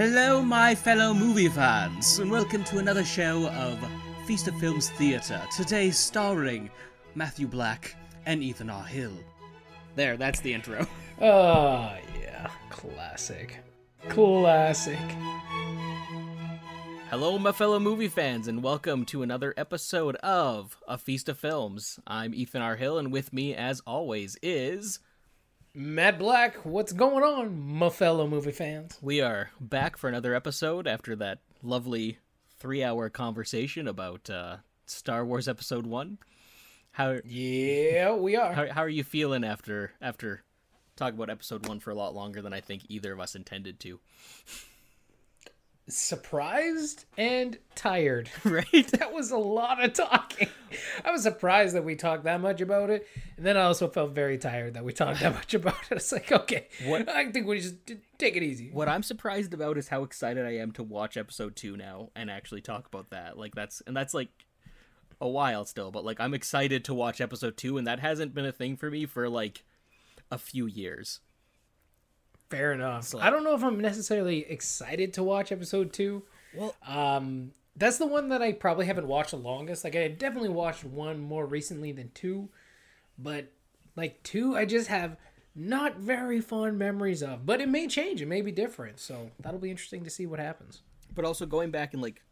Hello, my fellow movie fans, and welcome to another show of Feast of Films Theatre. Today, starring Matthew Black and Ethan R. Hill. There, that's the intro. Oh, yeah. Classic. Classic. Hello, my fellow movie fans, and welcome to another episode of A Feast of Films. I'm Ethan R. Hill, and with me, as always, is. Matt Black, what's going on, my fellow movie fans? We are back for another episode after that lovely three hour conversation about uh, Star Wars Episode 1. How, Yeah, we are. how, how are you feeling after after talking about Episode 1 for a lot longer than I think either of us intended to? Surprised and tired. right? That was a lot of talking. I was surprised that we talked that much about it. And then I also felt very tired that we talked that much about it. It's like, okay, What- I think we just take it easy. What I'm surprised about is how excited I am to watch episode 2 now and actually talk about that. Like that's and that's like a while still, but like I'm excited to watch episode 2 and that hasn't been a thing for me for like a few years. Fair enough. So- I don't know if I'm necessarily excited to watch episode two. Well, Um, that's the one that I probably haven't watched the longest. Like I definitely watched one more recently than two, but like two, I just have not very fond memories of. But it may change. It may be different. So that'll be interesting to see what happens. but also going back and like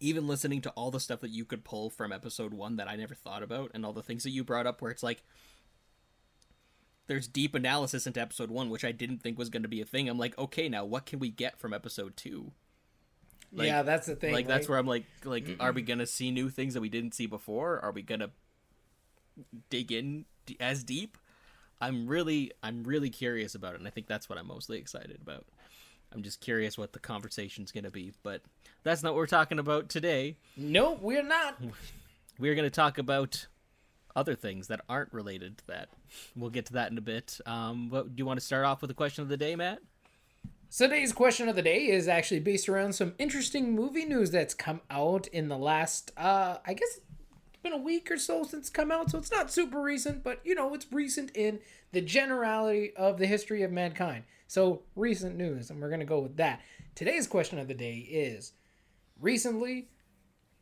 even listening to all the stuff that you could pull from episode 1 that I never thought about and all the things that you brought up where it's like there's deep analysis into episode 1 which I didn't think was going to be a thing. I'm like, "Okay, now what can we get from episode 2?" Like- yeah, that's the thing. like that's where I'm like like are we gonna see new things that we didn't see before? Are we gonna dig in d- as deep? I'm really I'm really curious about it, and I think that's what I'm mostly excited about. I'm just curious what the conversation's gonna be, but that's not what we're talking about today. Nope, we're not. We're gonna talk about other things that aren't related to that. We'll get to that in a bit. Um, but do you want to start off with the question of the day, Matt? So today's question of the day is actually based around some interesting movie news that's come out in the last uh I guess it's been a week or so since it's come out, so it's not super recent, but you know, it's recent in the generality of the history of mankind. So recent news, and we're gonna go with that. Today's question of the day is recently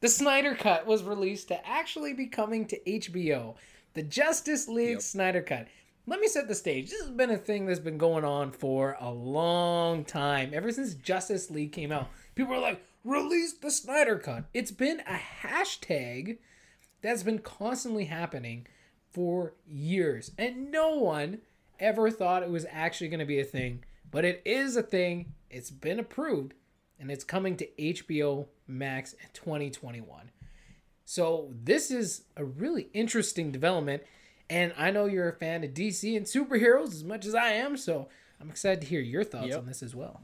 the Snyder Cut was released to actually be coming to HBO. The Justice League Yep. Snyder Cut. Let me set the stage. This has been a thing that's been going on for a long time. Ever since Justice League came out, people are like, release the Snyder Cut. It's been a hashtag that's been constantly happening for years. And no one ever thought it was actually going to be a thing. But it is a thing. It's been approved. And it's coming to HBO Max in 2021. So this is a really interesting development. And I know you're a fan of DC and superheroes as much as I am. So I'm excited to hear your thoughts Yep. on this as well.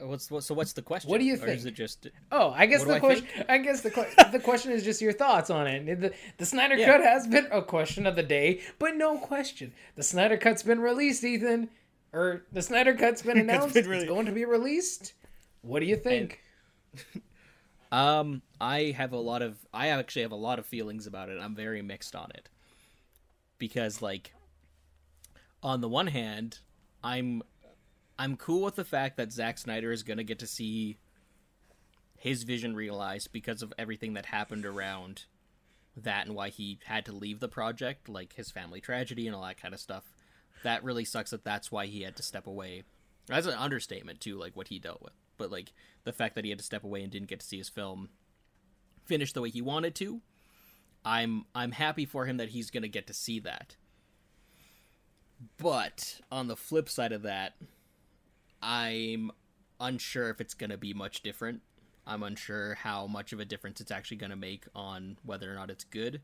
Uh, what's what, so? What's the question? What do you Or is think? it just Oh, I guess the question. think? I guess the the question is just your thoughts on it. The, the Snyder Yeah. Cut has been a question of the day, but no question. The Snyder Cut's been released, Ethan, or the Snyder Cut's been announced. been It's going to be released. What do you think? Um, I have a lot of I actually have a lot of feelings about it. I'm very mixed on it. Because like on the one hand, I'm I'm cool with the fact that Zack Snyder is going to get to see his vision realized because of everything that happened around that and why he had to leave the project, like his family tragedy and all that kind of stuff. That really sucks that that's why he had to step away. That's an understatement too, like what he dealt with. But like the fact that he had to step away and didn't get to see his film finish the way he wanted to, I'm I'm happy for him that he's gonna get to see that. But on the flip side of that, I'm unsure if it's gonna be much different. I'm unsure how much of a difference it's actually gonna make on whether or not it's good.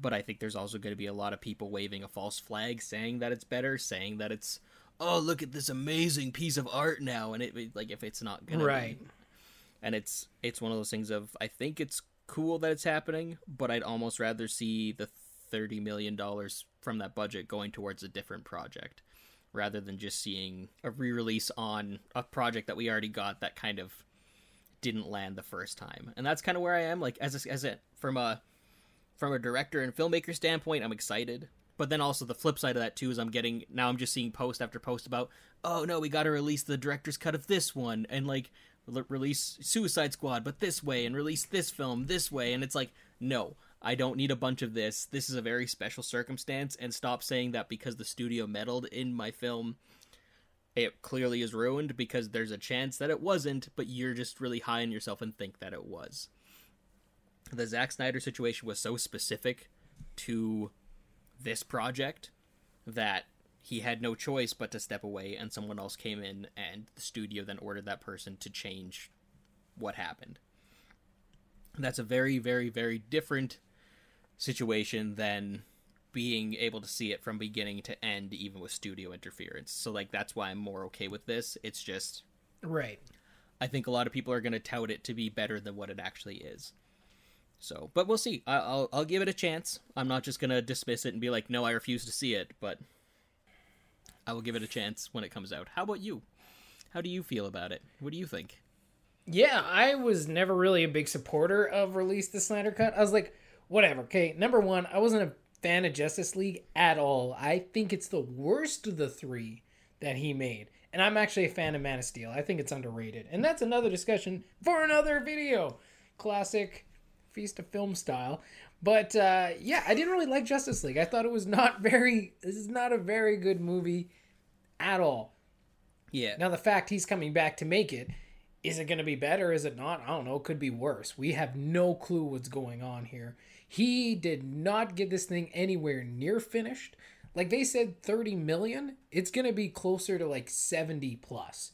But I think there's also going to be a lot of people waving a false flag, saying that it's better, saying that it's, oh look at this amazing piece of art now, and it it- like if it's not gonna be Right. and it's it's one of those things of I think it's cool that it's happening, but I'd almost rather see the thirty million dollars from that budget going towards a different project rather than just seeing a re-release on a project that we already got that kind of didn't land the first time. And that's kind of where I am like as a, as a from a from a director and filmmaker standpoint, I'm excited. But then also the flip side of that too is I'm getting now I'm just seeing post after post about oh no we got to release the director's cut of this one and like release Suicide Squad but this way and release this film this way and it's like no I don't need a bunch of this. This is a very special circumstance and stop saying that because the studio meddled in my film it clearly is ruined because there's a chance that it wasn't but you're just really high on yourself and think that it was the Zack Snyder situation was so specific to this project that he had no choice but to step away and someone else came in and the studio then ordered that person to change what happened. That's a very very very different situation than being able to see it from beginning to end even with studio interference. So like that's why i'm more okay with this. It's just Right. i think a lot of people are going to tout it to be better than what it actually is so, but we'll see. I- I'll I'll give it a chance. I'm not just gonna dismiss it and be like, no, I refuse to see it. But I will give it a chance when it comes out. How about you? How do you feel about it? What do you think? Yeah, I was never really a big supporter of release the Snyder Cut. I was like, whatever. Okay, number one, I wasn't a fan of Justice League at all. I think it's the worst of the three that he made. And I'm actually a fan of Man of Steel. I think it's underrated. And that's another discussion for another video. Classic feast of film style. But uh, yeah, I didn't really like Justice League. I thought it was not very. This is not a very good movie at all. Yeah. Now the fact he's coming back to make it, is it going to be better? Is it not? I don't know. It could be worse. We have no clue what's going on here. He did not get this thing anywhere near finished. Like they said 30 million, it's going to be closer to like 70 plus.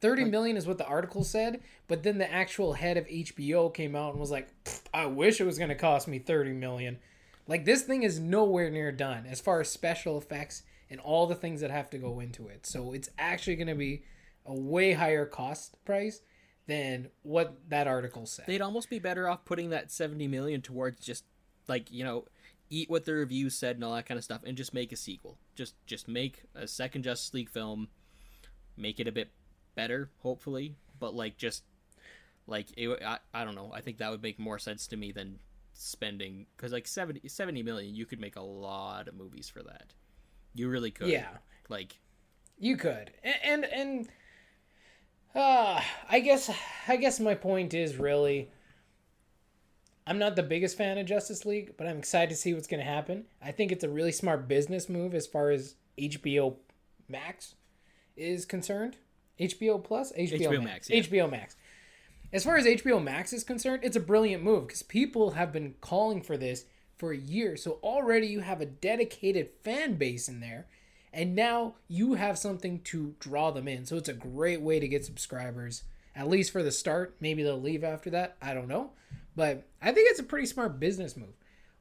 30 million is what the article said, but then the actual head of HBO came out and was like, I wish it was going to cost me 30 million. Like this thing is nowhere near done as far as special effects and all the things that have to go into it. So it's actually going to be a way higher cost price than what that article said. They'd almost be better off putting that 70 million towards just like, you know, eat what the reviews said and all that kind of stuff and just make a sequel. Just just make a second Justice League film, make it a bit better, hopefully, but like just like it, I, I don't know. I think that would make more sense to me than spending cuz like 70 70 million you could make a lot of movies for that. You really could. Yeah. Like You could, and and, and uh, I guess I guess my point is really, I'm not the biggest fan of Justice League, but I'm excited to see what's going to happen. I think it's a really smart business move as far as HBO Max is concerned. HBO Plus, HBO, HBO Max, Max, yeah. HBO Max. As far as HBO Max is concerned, it's a brilliant move because people have been calling for this for a year. So already you have a dedicated fan base in there, and now you have something to draw them in. So it's a great way to get subscribers, at least for the start. Maybe they'll leave after that. I don't know. But I think it's a pretty smart business move.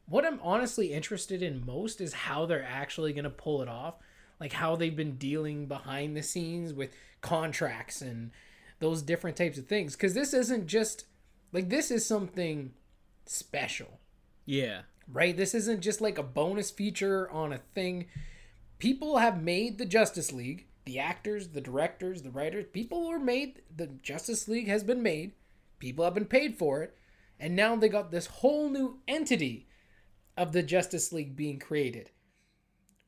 What I'm honestly interested in most is how they're actually going to pull it off. Like how they've been dealing behind the scenes with contracts and those different types of things. Because this isn't just like this is something special yeah. right? This isn't just like a bonus feature on a thing. People have made the Justice League, the actors, the directors, the writers, people were made, the Justice League has been made, people have been paid for it, and now they got this whole new entity of the Justice League being created.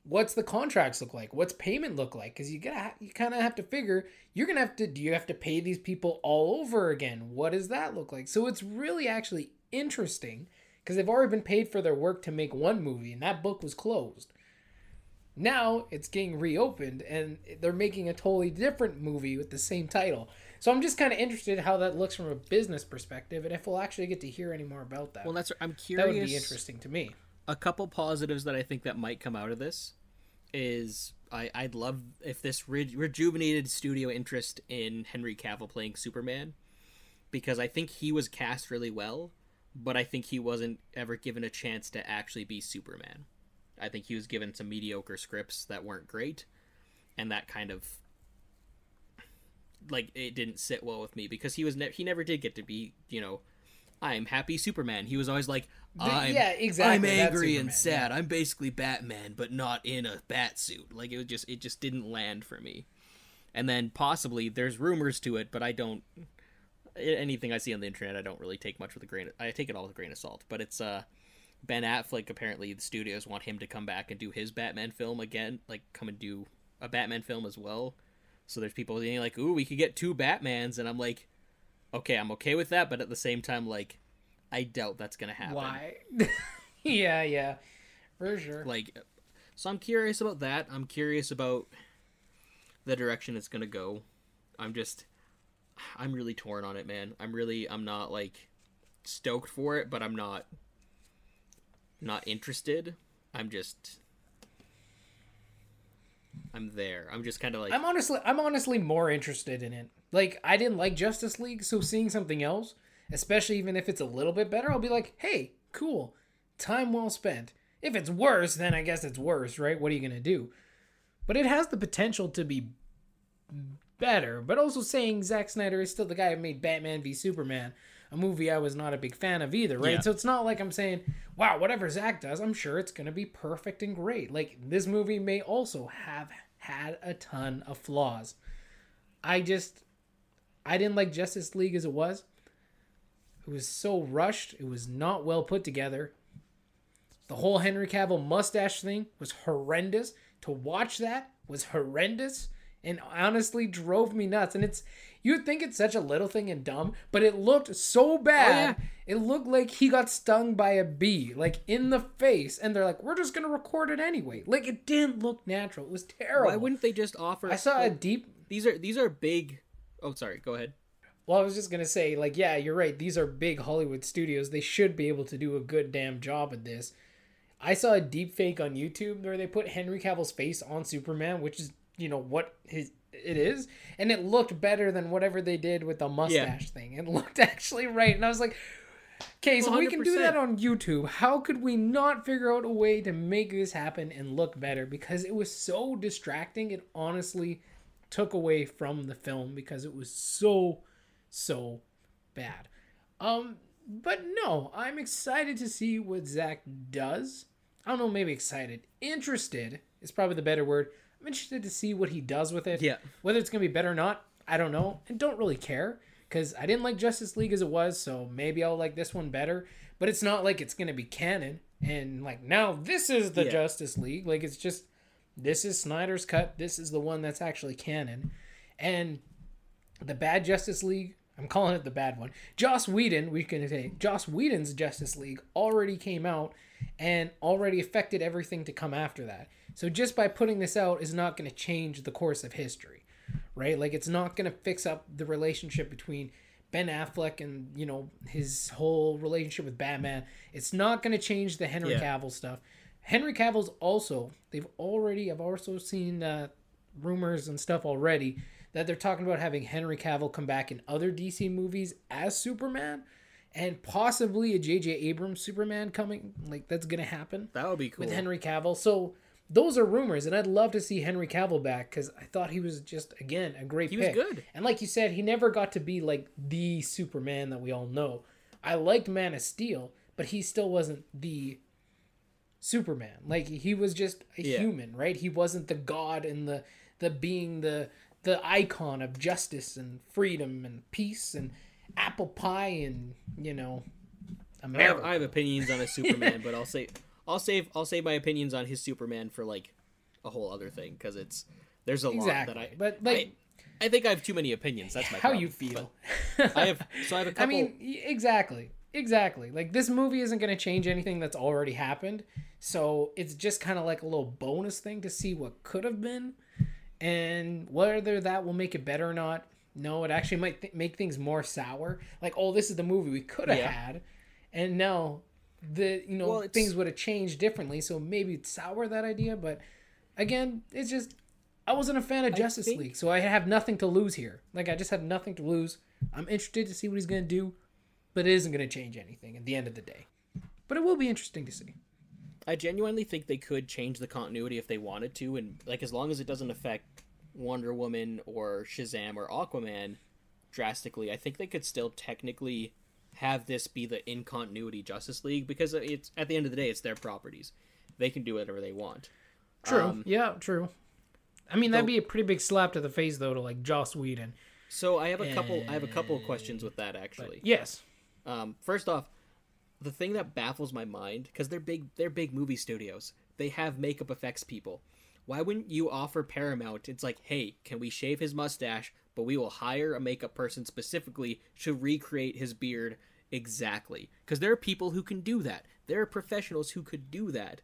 What's the contracts look like? What's payment look like? Because you gotta, you kind of have to figure you're gonna have to. Do you have to pay these people all over again? What does that look like? So it's really actually interesting because they've already been paid for their work to make one movie, and that book was closed. Now it's getting reopened, and they're making a totally different movie with the same title. So I'm just kind of interested how that looks from a business perspective, and if we'll actually get to hear any more about that. Well, that's I'm curious. that would be interesting to me. a couple positives that I think that might come out of this is I, I'd love if this re- rejuvenated studio interest in Henry Cavill playing Superman because I think he was cast really well, but I think he wasn't ever given a chance to actually be Superman. I think he was given some mediocre scripts that weren't great, and that kind of like it didn't sit well with me because he was ne- he never did get to be you know I'm happy Superman. He was always like, I'm, yeah, exactly, I'm angry and Superman, sad. I'm basically Batman, but not in a bat suit. Like it was just, it just didn't land for me. And then possibly there's rumors to it, but I don't. Anything I see on the internet, I don't really take much with a grain. Of, I take it all with a grain of salt. But it's uh, Ben Affleck apparently the studios want him to come back and do his Batman film again, like come and do a Batman film as well. So there's people being like, "Ooh, we could get two Batmans," and I'm like, "Okay, I'm okay with that," but at the same time, like, I doubt that's gonna happen. Why? yeah, yeah, for sure. Like, so I'm curious about that. I'm curious about the direction it's gonna go. I'm just, I'm really torn on it, man. I'm really, I'm not like stoked for it, but I'm not not interested. I'm just I'm there. I'm just kind of like I'm honestly I'm honestly more interested in it. Like I didn't like Justice League, so seeing something else, especially even if it's a little bit better, I'll be like, "Hey, cool. Time well spent." If it's worse, then I guess it's worse, right? What are you going to do? But it has the potential to be better. But also saying Zack Snyder is still the guy who made Batman v Superman, a movie I was not a big fan of either, right? Yeah. So it's not like I'm saying, wow, whatever Zack does, I'm sure it's going to be perfect and great. Like, this movie may also have had a ton of flaws. I just, I didn't like Justice League as it was. It was so rushed, it was not well put together. The whole Henry Cavill mustache thing was horrendous. To watch that was horrendous and honestly drove me nuts. And it's you'd think it's such a little thing and dumb, but it looked so bad. Oh, it looked like he got stung by a bee, like in the face. And they're like, we're just gonna record it anyway. Like it didn't look natural. It was terrible. why wouldn't they just offer I saw a deep These are these are big Oh, sorry. Go ahead. Well, I was just gonna say, like, yeah, you're right. These are big Hollywood studios. They should be able to do a good damn job at this. I saw a deep fake on YouTube where they put Henry Cavill's face on Superman, which is, you know, what his it is, and it looked better than whatever they did with the mustache thing. It looked actually right, and I was like, okay, so we can do that on YouTube. How could we not figure out a way to make this happen and look better? Because it was so distracting. It honestly took away from the film because it was so so bad. Um, but no, I'm excited to see what Zack does. I don't know, maybe excited. Interested is probably the better word. I'm interested to see what he does with it. Yeah. Whether it's gonna be better or not, I don't know, and don't really care because I didn't like Justice League as it was, so maybe I'll like this one better. But it's not like it's gonna be canon and like now this is the Yeah. Justice League. Like it's just this is Snyder's cut. This is the one that's actually canon, and the bad Justice League. I'm calling it the bad one. Joss Whedon, we can say Joss Whedon's Justice League already came out and already affected everything to come after that. So just by putting this out is not going to change the course of history, right? Like it's not going to fix up the relationship between Ben Affleck and you know his whole relationship with Batman. It's not going to change the Henry Yeah. Cavill stuff. Henry Cavill's also they've already I've also seen uh, rumors and stuff already that they're talking about having Henry Cavill come back in other DC movies as Superman and possibly a J.J. Abrams Superman coming. Like that's gonna happen That would be cool. with Henry Cavill. So those are rumors, and I'd love to see Henry Cavill back because I thought he was just again a great. He was good. and like you said, he never got to be like the Superman that we all know. I liked Man of Steel, but he still wasn't the Superman. Like he was just a Yeah. human, right? He wasn't the god and the the being the the icon of justice and freedom and peace and apple pie and you know I have, I have opinions on a Superman, but I'll say I'll save I'll save my opinions on his Superman for like a whole other thing because it's there's a exactly, lot that I but like I, I think I have too many opinions. That's my how problem. you feel. I have so I have a couple. I mean, exactly. Exactly. Like this movie isn't going to change anything that's already happened. So it's just kind of like a little bonus thing to see what could have been and whether that will make it better or not. No, it actually might th- make things more sour. Like, oh, this is the movie we could have Yeah. had. And no, the you know, Well, things would have changed differently, so maybe it's sour that idea, but again, it's just I wasn't a fan of Justice think- League, so I have nothing to lose here. Like I just have nothing to lose. I'm interested to see what he's gonna do, but it isn't gonna change anything at the end of the day. But it will be interesting to see. I genuinely think they could change the continuity if they wanted to, and like as long as it doesn't affect Wonder Woman or Shazam or Aquaman drastically, I think they could still technically have this be the in continuity Justice League because it's at the end of the day it's their properties. They can do whatever they want. True. Um, yeah, true. I mean, that'd be a pretty big slap to the face, though, to like Joss Whedon. So I have a couple I have a couple of questions with that actually. Yes. Um, first off, the thing that baffles my mind because they're big they're big movie studios. They have makeup effects people. Why wouldn't you offer Paramount? It's like, hey, can we shave his mustache, but we will hire a makeup person specifically to recreate his beard exactly. Because there are people who can do that. There are professionals who could do that.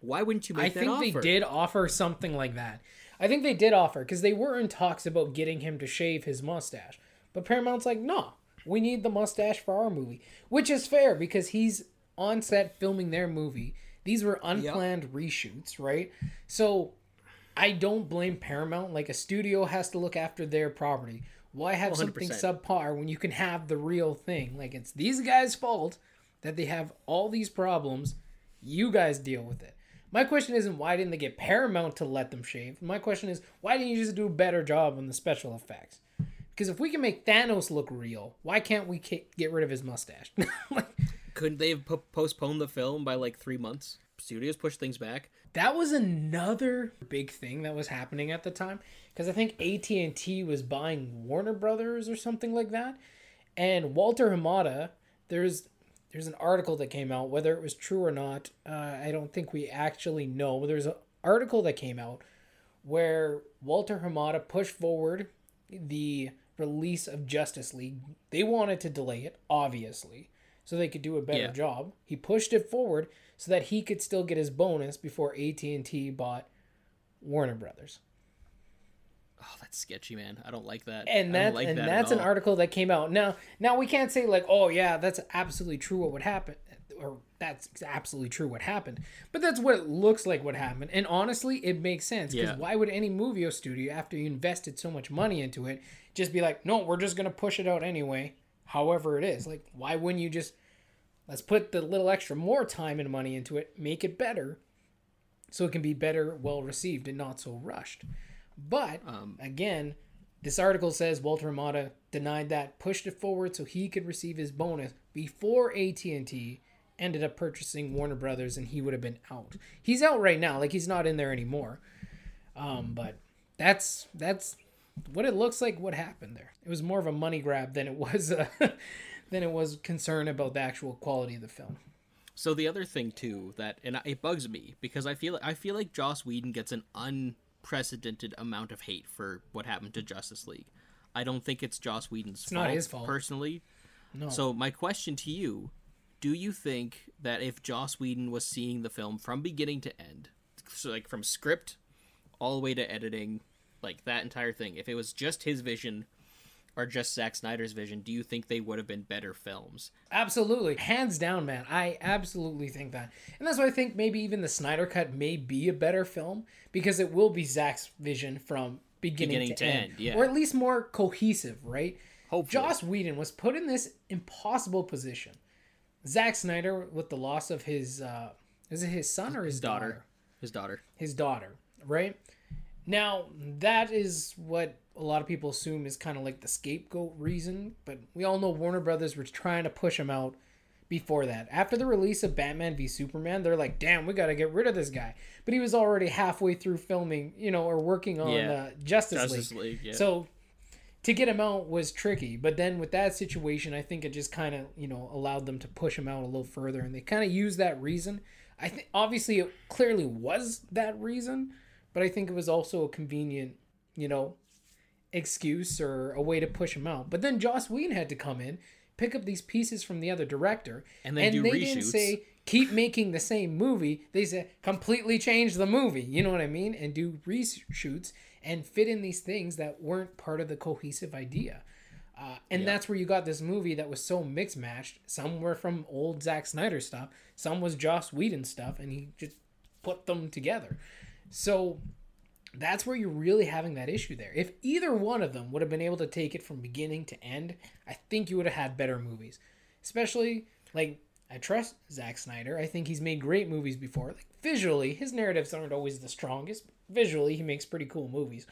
Why wouldn't you make I that think they did offer something like that. I think they did offer because they were in talks about getting him to shave his mustache. But Paramount's like, no, we need the mustache for our movie, which is fair because he's on set filming their movie. These were unplanned reshoots, right? So I don't blame Paramount. Like a studio has to look after their property. Why have something 100%. subpar when you can have the real thing? Like it's these guys' fault that they have all these problems. You guys deal with it. My question isn't why didn't they get Paramount to let them shave? My question is why didn't you just do a better job on the special effects? Because if we can make Thanos look real, why can't we get rid of his mustache? like, Couldn't they have po- postponed the film by like three months? Studios push things back. that was another big thing that was happening at the time because I think AT&T was buying Warner Brothers or something like that. And Walter Hamada, there's there's an article that came out whether it was true or not. Uh, I don't think we actually know. But there's an article that came out where Walter Hamada pushed forward the release of Justice League. They wanted to delay it, obviously, so they could do a better Yeah. job. He pushed it forward so that he could still get his bonus before AT&T bought Warner Brothers. Oh, that's sketchy, man. I don't like that. And I that don't like and that at that's an article that came out. Now, now we can't say like, "Oh yeah, that's absolutely true what would happen." Or that's absolutely true what happened. But that's what it looks like what happened. And honestly, it makes sense because Yeah. why would any movie or studio after you invested so much money into it just be like, "No, we're just to push it out anyway." However it is. Like why wouldn't you just let's put the little extra more time and money into it, make it better so it can be better, well received and not so rushed. But Um, again, this article says Walter Hamada denied that, pushed it forward so he could receive his bonus before AT&T ended up purchasing Warner Brothers and he would have been out. He's out right now, like he's not in there anymore. Um, but that's that's what it looks like what happened there. It was more of a money grab than it was uh, than it was concern about the actual quality of the film. So the other thing too that and it bugs me because I feel I feel like Joss Whedon gets an unprecedented amount of hate for what happened to Justice League. I don't think it's Joss Whedon's It's not his fault. personally. No. So my question to you, do you think that if Joss Whedon was seeing the film from beginning to end, so like from script all the way to editing, like that entire thing, if it was just his vision or just Zack Snyder's vision, do you think they would have been better films? Absolutely. Hands down, man. I absolutely think that. And that's why I think maybe even the Snyder Cut may be a better film because it will be Zack's vision from beginning, Beginning to, to end. end, yeah. Or at least more cohesive, right? Hopefully. Joss Whedon was put in this impossible position. Zack Snyder, with the loss of his, uh, is it his son or his, daughter. daughter? His daughter. his daughter, right? Now, that is what a lot of people assume is kind of like the scapegoat reason, but we all know Warner Brothers was trying to push him out before that. After the release of Batman v Superman, they're like, damn, we got to get rid of this guy. But he was already halfway through filming, you know, or working on Yeah. uh, Justice, Justice League. League, yeah. So to get him out was tricky. But then with that situation, I think it just kind of, you know, allowed them to push him out a little further. And they kind of used that reason. I think obviously it clearly was that reason, but I think it was also a convenient, you know, excuse or a way to push him out. But then Joss Whedon had to come in, pick up these pieces from the other director, And then do they didn't say keep making the same movie. They said completely change the movie. You know what I mean? And do reshoots and fit in these things that weren't part of the cohesive idea. Uh, and that's where you got this movie that was so mixed matched. Some were from old Zack Snyder stuff, some was Joss Whedon stuff, and he just put them together. So that's where you're really having that issue there. If either one of them would have been able to take it from beginning to end, I think you would have had better movies. Especially like I trust Zack Snyder. I think he's made great movies before. Like visually, his narratives aren't always the strongest. Visually, he makes pretty cool movies.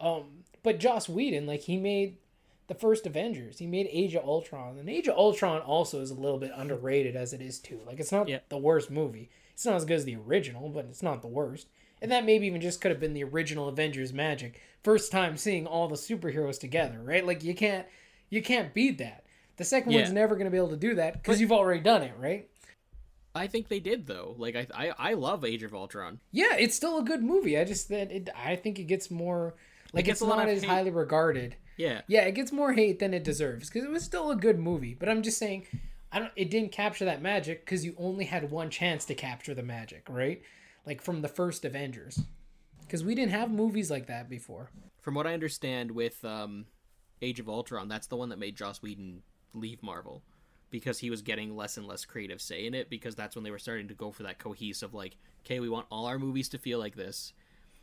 Um, but Joss Whedon, like he made the first Avengers. He made Age of Ultron, and Age of Ultron also is a little bit underrated as it is too. Like it's not the worst movie. It's not as good as the original, but it's not the worst. And that maybe even just could have been the original Avengers magic. First time seeing all the superheroes together, right? Like you can't you can't beat that. The second Yeah. one's never going to be able to do that because you've already done it, right? I think they did though. Like I, I, I love Age of Ultron. Yeah, it's still a good movie. I just that it, I think it gets more like gets it's not as hate. highly regarded. Yeah, Yeah, it gets more hate than it deserves because it was still a good movie. But I'm just saying, I don't. It didn't capture that magic because you only had one chance to capture the magic, right? Like from the first Avengers, because we didn't have movies like that before. from what I understand, with um, Age of Ultron, that's the one that made Joss Whedon leave Marvel because he was getting less and less creative say in it because that's when they were starting to go for that cohesive like, okay, we want all our movies to feel like this,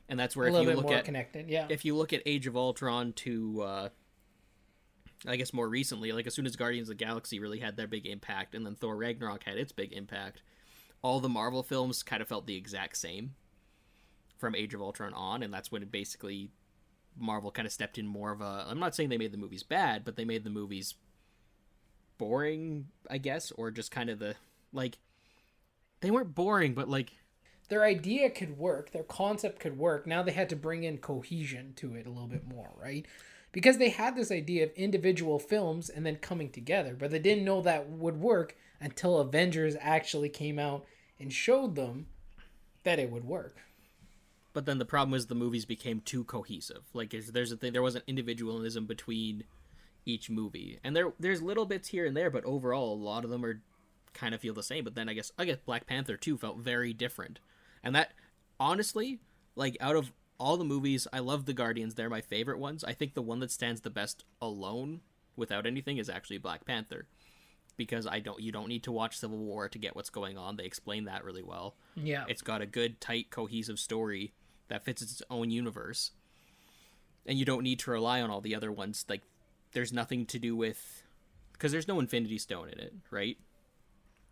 and that's where a if you look at connected. Yeah, if you look at Age of Ultron to uh I guess more recently, like as soon as Guardians of the Galaxy really had their big impact and then Thor Ragnarok had its big impact, all the Marvel films kind of felt the exact same from Age of Ultron on and that's when it basically Marvel kind of stepped in more of a I'm not saying they made the movies bad, but they made the movies boring, I guess, or just kind of the like they weren't boring, but like their idea could work, their concept could work. Now they had to bring in cohesion to it a little bit more, right? Because they had this idea of individual films and then coming together, but they didn't know that would work until Avengers actually came out and showed them that it would work. But then the problem is the movies became too cohesive. Like there's, a thing there wasn't individualism between each movie, and there there's little bits here and there, but overall a lot of them are kind of feel the same. But then I guess I guess Black Panther two felt very different, and that honestly, like out of all the movies, I love the Guardians. They're my favorite ones. I think the one that stands the best alone, without anything, is actually Black Panther. Because I don't, you don't need to watch Civil War to get what's going on. They explain that really well. Yeah. It's got a good, tight, cohesive story that fits its own universe. And you don't need to rely on all the other ones. Like, there's nothing to do with. Because there's no Infinity Stone in it, right?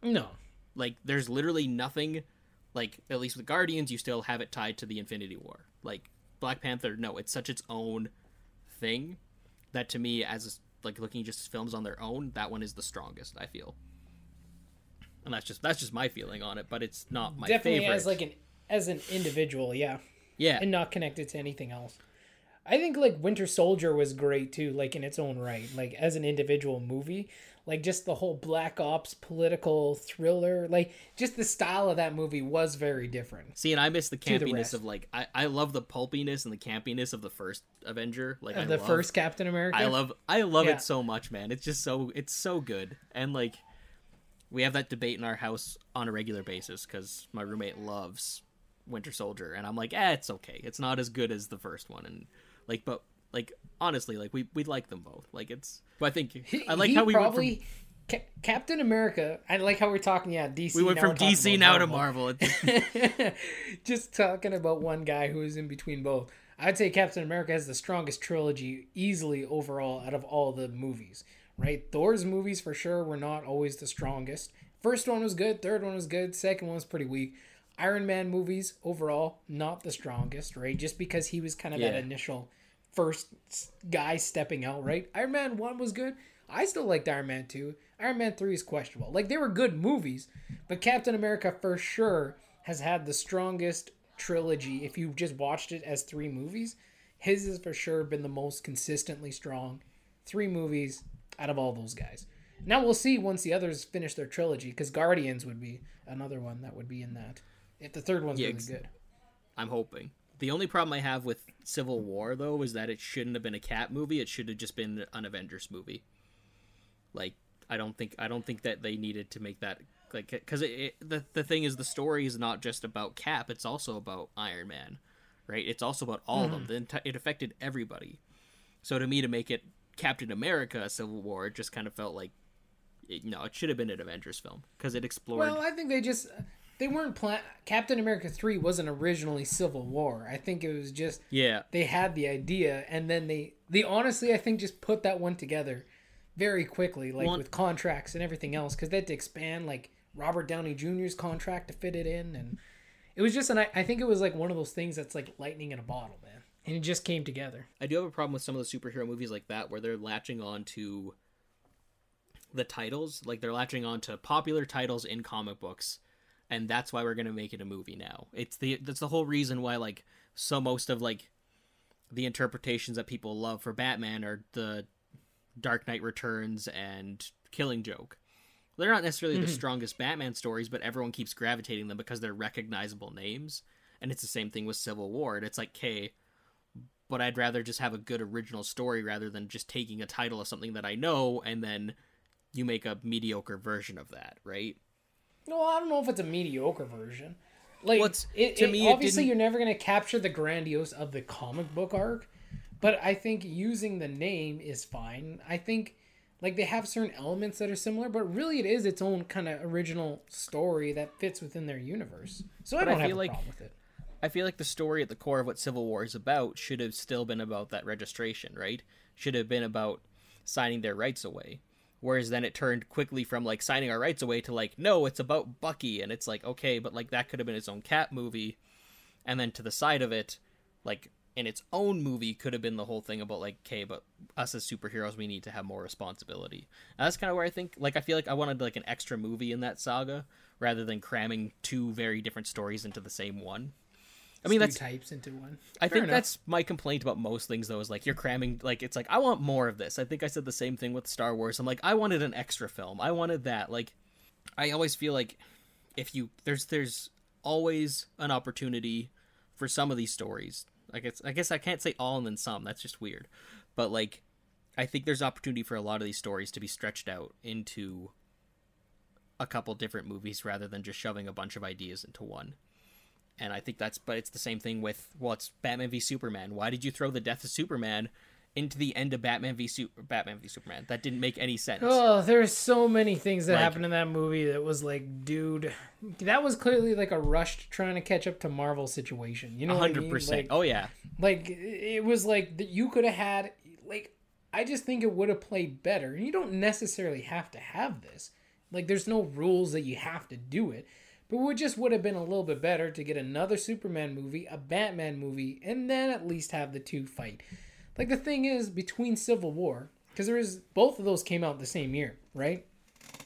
No. Like, there's literally nothing. Like, at least with Guardians, you still have it tied to the Infinity War. Like, Black Panther, no, it's such its own thing that to me, as like looking just films on their own, that one is the strongest. I feel, and that's just that's just my feeling on it. But it's not my Definitely favorite. as like an as an individual, yeah. yeah, And not connected to anything else. I think like Winter Soldier was great too, like in its own right, like as an individual movie. Like just the whole Black Ops political thriller, like just the style of that movie was very different. See, and I miss the the campiness rest. of like I, I love the pulpiness and the campiness of the first Avenger. Like the love, first Captain America. I love I love Yeah. it so much, man. It's just so it's so good, and like we have that debate in our house on a regular basis because my roommate loves Winter Soldier, and I'm like, eh, it's okay. It's not as good as the first one, and like, but like honestly, like we we like them both. Like it's, but I think I like he how we probably went from Ca- Captain America. I like how we're talking. Yeah, DC. we went now from DC now to. Marvel. Just talking about one guy who is in between both. I'd say Captain America has the strongest trilogy easily overall out of all the movies. Right, Thor's movies for sure were not always the strongest. First one was good, third one was good, second one was pretty weak. Iron Man movies overall not the strongest, right? Just because he was kind of Yeah. that initial first guy stepping out, right? Iron Man 1 was good. I still liked Iron Man 2. Iron Man 3 is questionable. Like they were good movies, but Captain America for sure has had the strongest trilogy if you've just watched it as 3 movies. His has for sure been the most consistently strong 3 movies out of all those guys. Now we'll see once the others finish their trilogy cuz Guardians would be another one that would be in that. If the third one's Yeah, really good. I'm hoping. The only problem I have with Civil War though is that it shouldn't have been a Cap movie. It should have just been an Avengers movie. Like I don't think I don't think that they needed to make that like because the the thing is the story is not just about Cap. It's also about Iron Man, right? It's also about all of them. Mm-hmm. The enti- it affected everybody. So to me, to make it Captain America Civil War, it just kind of felt like it, no, it should have been an Avengers film because it explored. Well, I think they just they weren't plan. Captain America three wasn't originally Civil War. I think it was just yeah, they had the idea, and then they they honestly I think just put that one together very quickly, like Well- with contracts and everything else, because they had to expand like Robert Downey Jr.'s contract to fit it in, and it was just an I I think it was like one of those things that's like lightning in a bottle, man, and it just came together. I do have a problem with some of the superhero movies like that where they're latching on to the titles, like they're latching on to popular titles in comic books, and that's why we're gonna make it a movie now. It's the that's the whole reason why like so most of like the interpretations that people love for Batman are the Dark Knight Returns and Killing Joke. They're not necessarily Mm-hmm. the strongest Batman stories, but everyone keeps gravitating them because they're recognizable names. And it's the same thing with Civil War. And it's like, okay, but I'd rather just have a good original story rather than just taking a title of something that I know and then you make a mediocre version of that, right? No, I don't know if it's a mediocre version. Like, Well, it, to it- me, obviously, you're never going to capture the grandiose of the comic book arc, but I think using the name is fine. I think, like, they have certain elements that are similar, but really, it is its own kind of original story that fits within their universe. So I don't have feel a like- problem with it. I feel like the story at the core of what Civil War is about should have still been about that registration, right? Should have been about signing their rights away. Whereas then it turned quickly from like signing our rights away to like, no, it's about Bucky, and it's like, okay, but like that could have been its own Cap movie. And then to the side of it, like in its own movie could have been the whole thing about like, okay, but us as superheroes we need to have more responsibility. And that's kind of where I think like I feel like I wanted like an extra movie in that saga rather than cramming two very different stories into the same one. I mean that's types into one. I Fair think enough. that's my complaint about most things though is like you're cramming like it's like I want more of this. I think I said the same thing with Star Wars. I'm like I wanted an extra film. I wanted that. Like I always feel like if you there's there's always an opportunity for some of these stories. I guess I guess I can't say all and then some. That's just weird. But like I think there's opportunity for a lot of these stories to be stretched out into a couple different movies rather than just shoving a bunch of ideas into one. And I think that's, but it's the same thing with, well, it's Batman v Superman. Why did you throw the death of Superman into the end of Batman v Su- Batman v Superman? That didn't make any sense. Oh, there's so many things that Like- happened in that movie that was like, dude, that was clearly like a rushed trying to catch up to Marvel situation. You know, what I hundred mean? percent. Like, Oh yeah, like it was like that you could have had like I just think it would have played better. You don't necessarily have to have this. Like there's no rules that you have to do it. But it just would have been a little bit better to get another Superman movie, a Batman movie, and then at least have the two fight. Like the thing is between Civil War, because there is both of those came out the same year, right?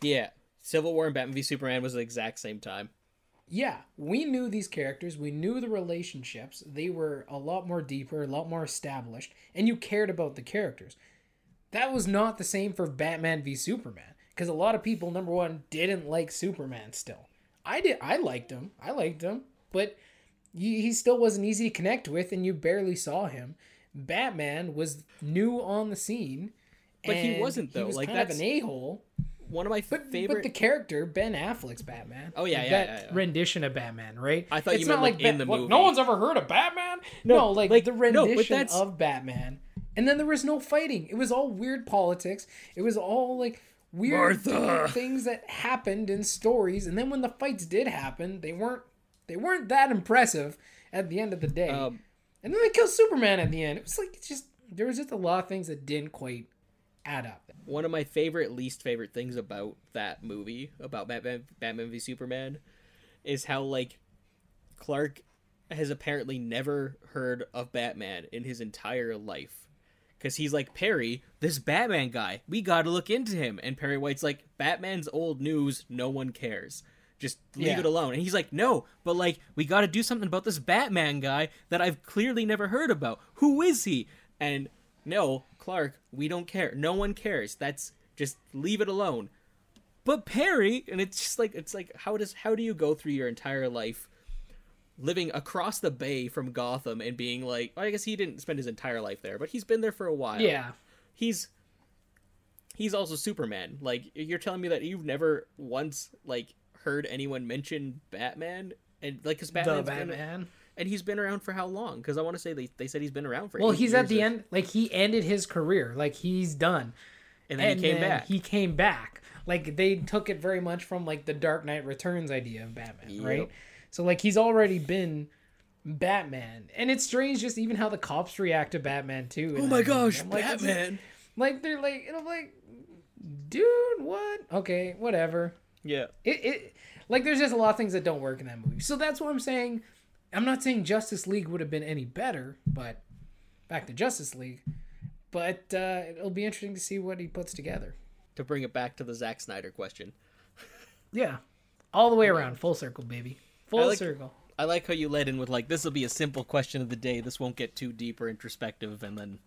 yeah. Civil War and Batman v Superman was the exact same time. yeah, we knew these characters, we knew the relationships. They were a lot more deeper, a lot more established, and you cared about the characters. That was not the same for Batman v Superman because a lot of people number 1 didn't like Superman still. I did I liked him. I liked him, but he he still wasn't easy to connect with and you barely saw him. Batman was new on the scene. But he wasn't, though. He was Like, kind of that's- an a-hole. One of my But, favorite. but the character Ben Affleck's Batman. Oh, yeah, like yeah, that yeah, yeah. rendition of Batman, right? I thought you meant, not like, in the look, movie. No one's ever heard of Batman. No, like, like, the rendition that's- of Batman, and then there was no fighting. It was all weird politics. It was all like weird Martha. things that happened in stories, and then when the fights did happen, they weren't they weren't that impressive at the end of the day. um, and then they killed Superman at the end. It was like it's just there was just a lot of things that didn't quite add up. one of my favorite, least favorite things about that movie about Batman, Batman v Superman, is how like Clark has apparently never heard of Batman in his entire life. Because he's like, Perry, this Batman guy, we gotta look into him. And Perry White's like, Batman's old news, no one cares. Just leave Yeah. it alone. And he's like, no, but like, we gotta do something about this Batman guy that I've clearly never heard about. Who is he? And no, Clark, we don't care. No one cares. That's just leave it alone. But Perry, and it's just like it's like how does how do you go through your entire life living across the bay from Gotham and being like, well, I guess he didn't spend his entire life there, but he's been there for a while. Yeah, He's he's also Superman. Like you're telling me that you've never once like heard anyone mention Batman and like cuz the been- Batman. and he's been around for how long? Cuz I want to say they they said he's been around for Well, he's at the of- end. Like he ended his career. Like he's done. and then he came then back. He came back. Like they took it very much from like the Dark Knight Returns idea of Batman, Yep. right? So like he's already been Batman, and it's strange just even how the cops react to Batman too. oh my gosh, like, Batman. Like they're like, and I'm like, dude, what? Okay, whatever. Yeah. It it like there's just a lot of things that don't work in that movie. So that's what I'm saying. I'm not saying Justice League would have been any better, but back to Justice League. But uh, it'll be interesting to see what he puts together. To bring it back to the Zack Snyder question. Yeah, all the way around, full circle, baby, full like- circle. I like how you led in with like this will be a simple question of the day. This won't get too deep or introspective, and then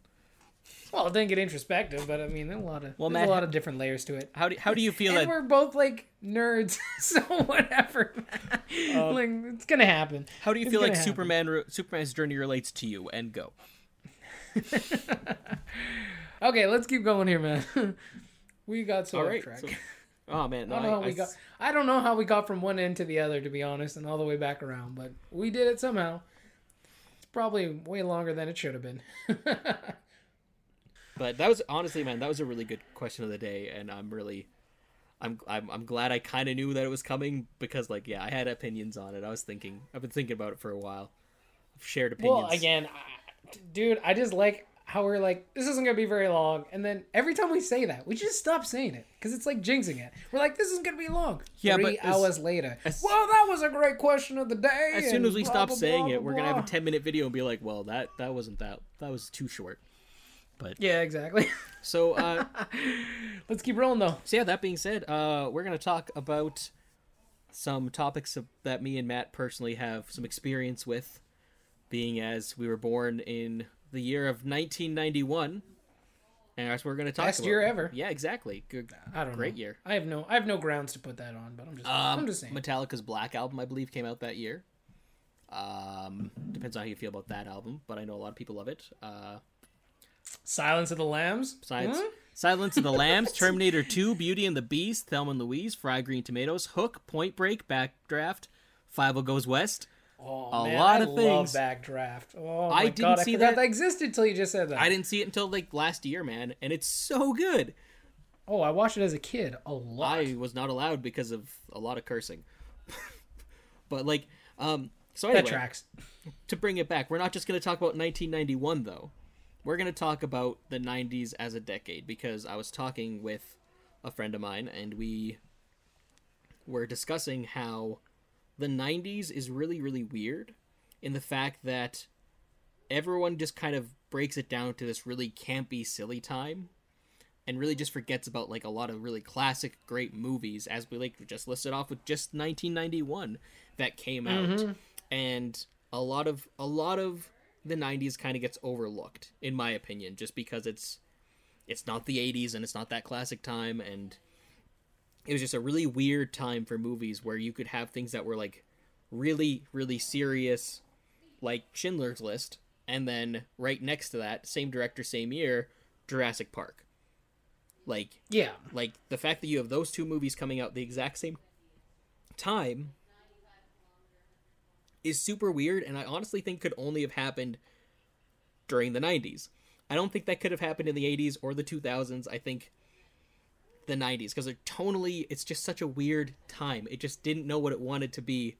Well, it didn't get introspective, but I mean, there's a lot of Well, Matt- a lot of different layers to it. How do how do you feel And that we're both like nerds, so whatever. Um, like it's gonna happen. how do you It's feel like happen. Superman Superman's journey relates to you? And go. Okay, let's keep going here, man. we got so All off right. track. so- oh man, no, I don't know how I- we I got. I don't know how we got from one end to the other, to be honest, and all the way back around. But we did it somehow. It's probably way longer than it should have been. But that was honestly, man, that was a really good question of the day, and I'm really, I'm I'm, I'm glad I kind of knew that it was coming because, like, yeah, I had opinions on it. I was thinking, I've been thinking about it for a while. I've shared opinions. well, again, I, dude, I just like how we're like, this isn't gonna be very long, and then every time we say that, we just stop saying it because it's like jinxing it. We're like, this isn't gonna be long. Yeah, Three but as- hours later, as- well, that was a great question of the day. as soon as we blah, stop blah, saying blah, it, we're gonna have a ten minute video and be like, well, that that wasn't that that was too short. But yeah, exactly. So, uh, Let's keep rolling though. so yeah. That being said, uh, we're gonna talk about some topics that me and Matt personally have some experience with, being as we were born in the year of 1991, and that's what we're gonna talk Best about. year ever. Yeah, exactly. Good, I don't great know. year. I have no, I have no grounds to put that on, but I'm just, Um, I'm just saying. Metallica's Black album, I believe, came out that year. Um, depends on how you feel about that album, but I know a lot of people love it. Uh, Silence of the Lambs. Silence, Huh? Silence of the Lambs, Terminator 2, Beauty and the Beast, Thelma and Louise, Fried Green Tomatoes, Hook, Point Break, Backdraft, Fievel Goes West. Oh, A man, lot I of things. Love Backdraft. Oh I my didn't god, see I that. that existed till you just said that. I didn't see it until like last year, man, and it's so good. Oh, I watched it as a kid a lot. I was not allowed because of a lot of cursing. but like, um, so that anyway, tracks. to bring it back, we're not just going to talk about 1991 though. We're going to talk about the 90s as a decade because I was talking with a friend of mine and we were discussing how the 90s is really really weird in the fact that everyone just kind of breaks it down to this really campy silly time and really just forgets about like a lot of really classic great movies as we like just listed off with just 1991 that came out. Mm-hmm. And a lot of a lot of the 90s kind of gets overlooked in my opinion just because it's it's not the 80s and it's not that classic time and it was just a really weird time for movies where you could have things that were like really really serious like Schindler's List and then right next to that same director same year Jurassic Park like Yeah. like the fact that you have those two movies coming out the exact same time is super weird and I honestly think could only have happened during the 90s. I don't think that could have happened in the 80s or the 2000s. I think the 90s because they're tonally it's just such a weird time. It just didn't know what it wanted to be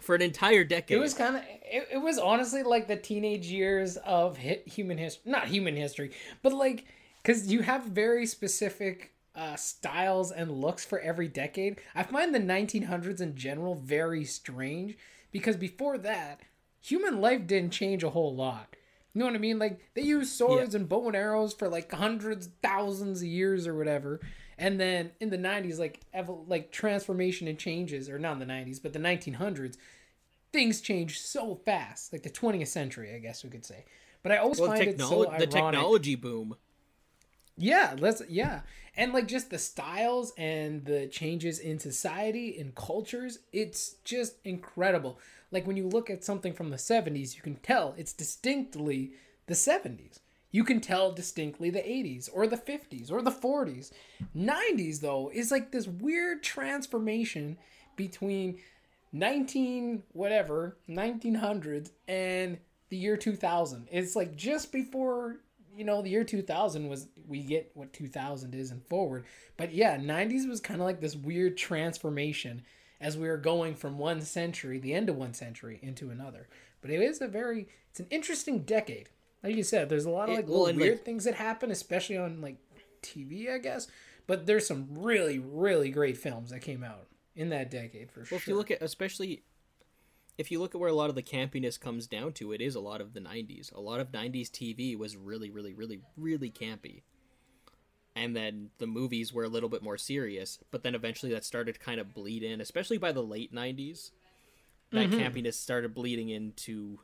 for an entire decade. It was kind of. It, it was honestly like the teenage years of human history. Not human history, but like because you have very specific uh, styles and looks for every decade. I find the 1900s in general very strange because before that, human life didn't change a whole lot. You know what I mean? Like they used swords and bow and arrows for like hundreds, thousands of years or whatever. And then in the 90s, like evo- like transformation and changes, or not in the 90s, but the 1900s, things change so fast. Like the 20th century, I guess we could say. But I always well, find it so ironic. the technology boom. Yeah, let's yeah. And like just the styles and the changes in society and cultures, it's just incredible. Like when you look at something from the 70s, you can tell it's distinctly the 70s. You can tell distinctly the 80s or the 50s or the 40s. 90s though is like this weird transformation between 19 whatever 1900s and the year 2000 it's like just before you know the year 2000 was we get what 2000 is and forward. But yeah 90s was kind of like this weird transformation as we were going from one century the end of one century into another. But it is a very it's an interesting decade like you said there's a lot of like well, little weird like- things that happen especially on like tv i guess but there's some really really great films that came out in that decade for Well, sure Well, if you look at especially if you look at where a lot of the campiness comes down to, it is a lot of the 90s. A lot of 90s TV was really really really really campy. And then the movies were a little bit more serious, but then eventually that started to kind of bleed in, especially by the late 90s. That mm-hmm. campiness started bleeding into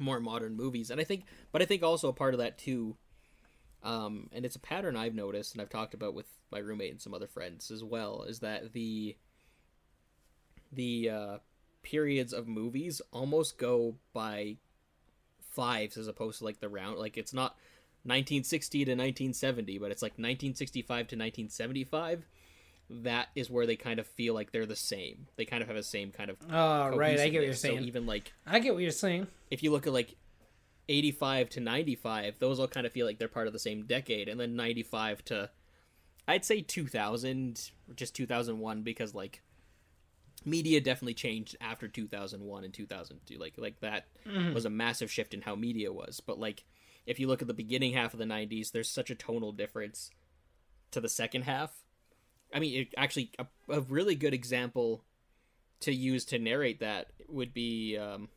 more modern movies. And I think, but I think also a part of that too, um, and it's a pattern I've noticed and I've talked about with my roommate and some other friends as well, is that the the uh, periods of movies almost go by fives as opposed to like the round. Like it's not 1960 to 1970, but it's like 1965 to 1975 that is where they kind of feel like they're the same. They kind of have the same kind of. Oh, right. I get what you're cohesiveness. So saying. even like I get what you're saying. if you look at like 85 to 95, those all kind of feel like they're part of the same decade, and then 95 to I'd say 2000, or just 2001, because like media definitely changed after 2001 and 2002. Like like that mm-hmm. was a massive shift in how media was. But like if you look at the beginning half of the 90s, there's such a tonal difference to the second half. I mean, it, actually, a, a really good example to use to narrate that would be um,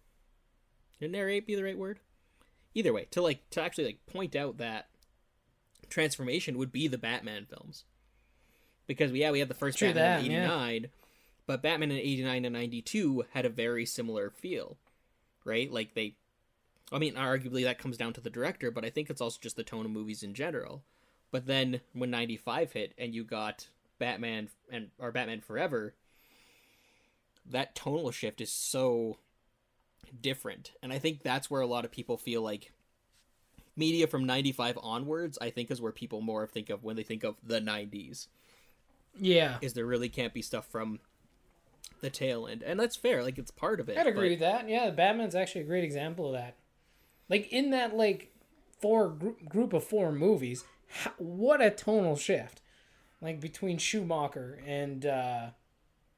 narrate be the right word? Either way, to like to actually like point out that transformation would be the Batman films. Because yeah, we had the first True Batman that, in yeah. 89, but Batman in 89 and 92 had a very similar feel. Right? Like they I mean, arguably that comes down to the director, but I think it's also just the tone of movies in general. But then when 95 hit and you got Batman and or Batman Forever, that tonal shift is so different. And I think that's where a lot of people feel like media from 95 onwards, I think is where people more think of when they think of the 90s. Yeah. Is there really can't be stuff from the tail end. And that's fair, like it's part of it. I'd agree but- with that. Yeah, Batman's actually a great example of that. Like in that like four gr- group of four movies, what a tonal shift. Like between Schumacher and uh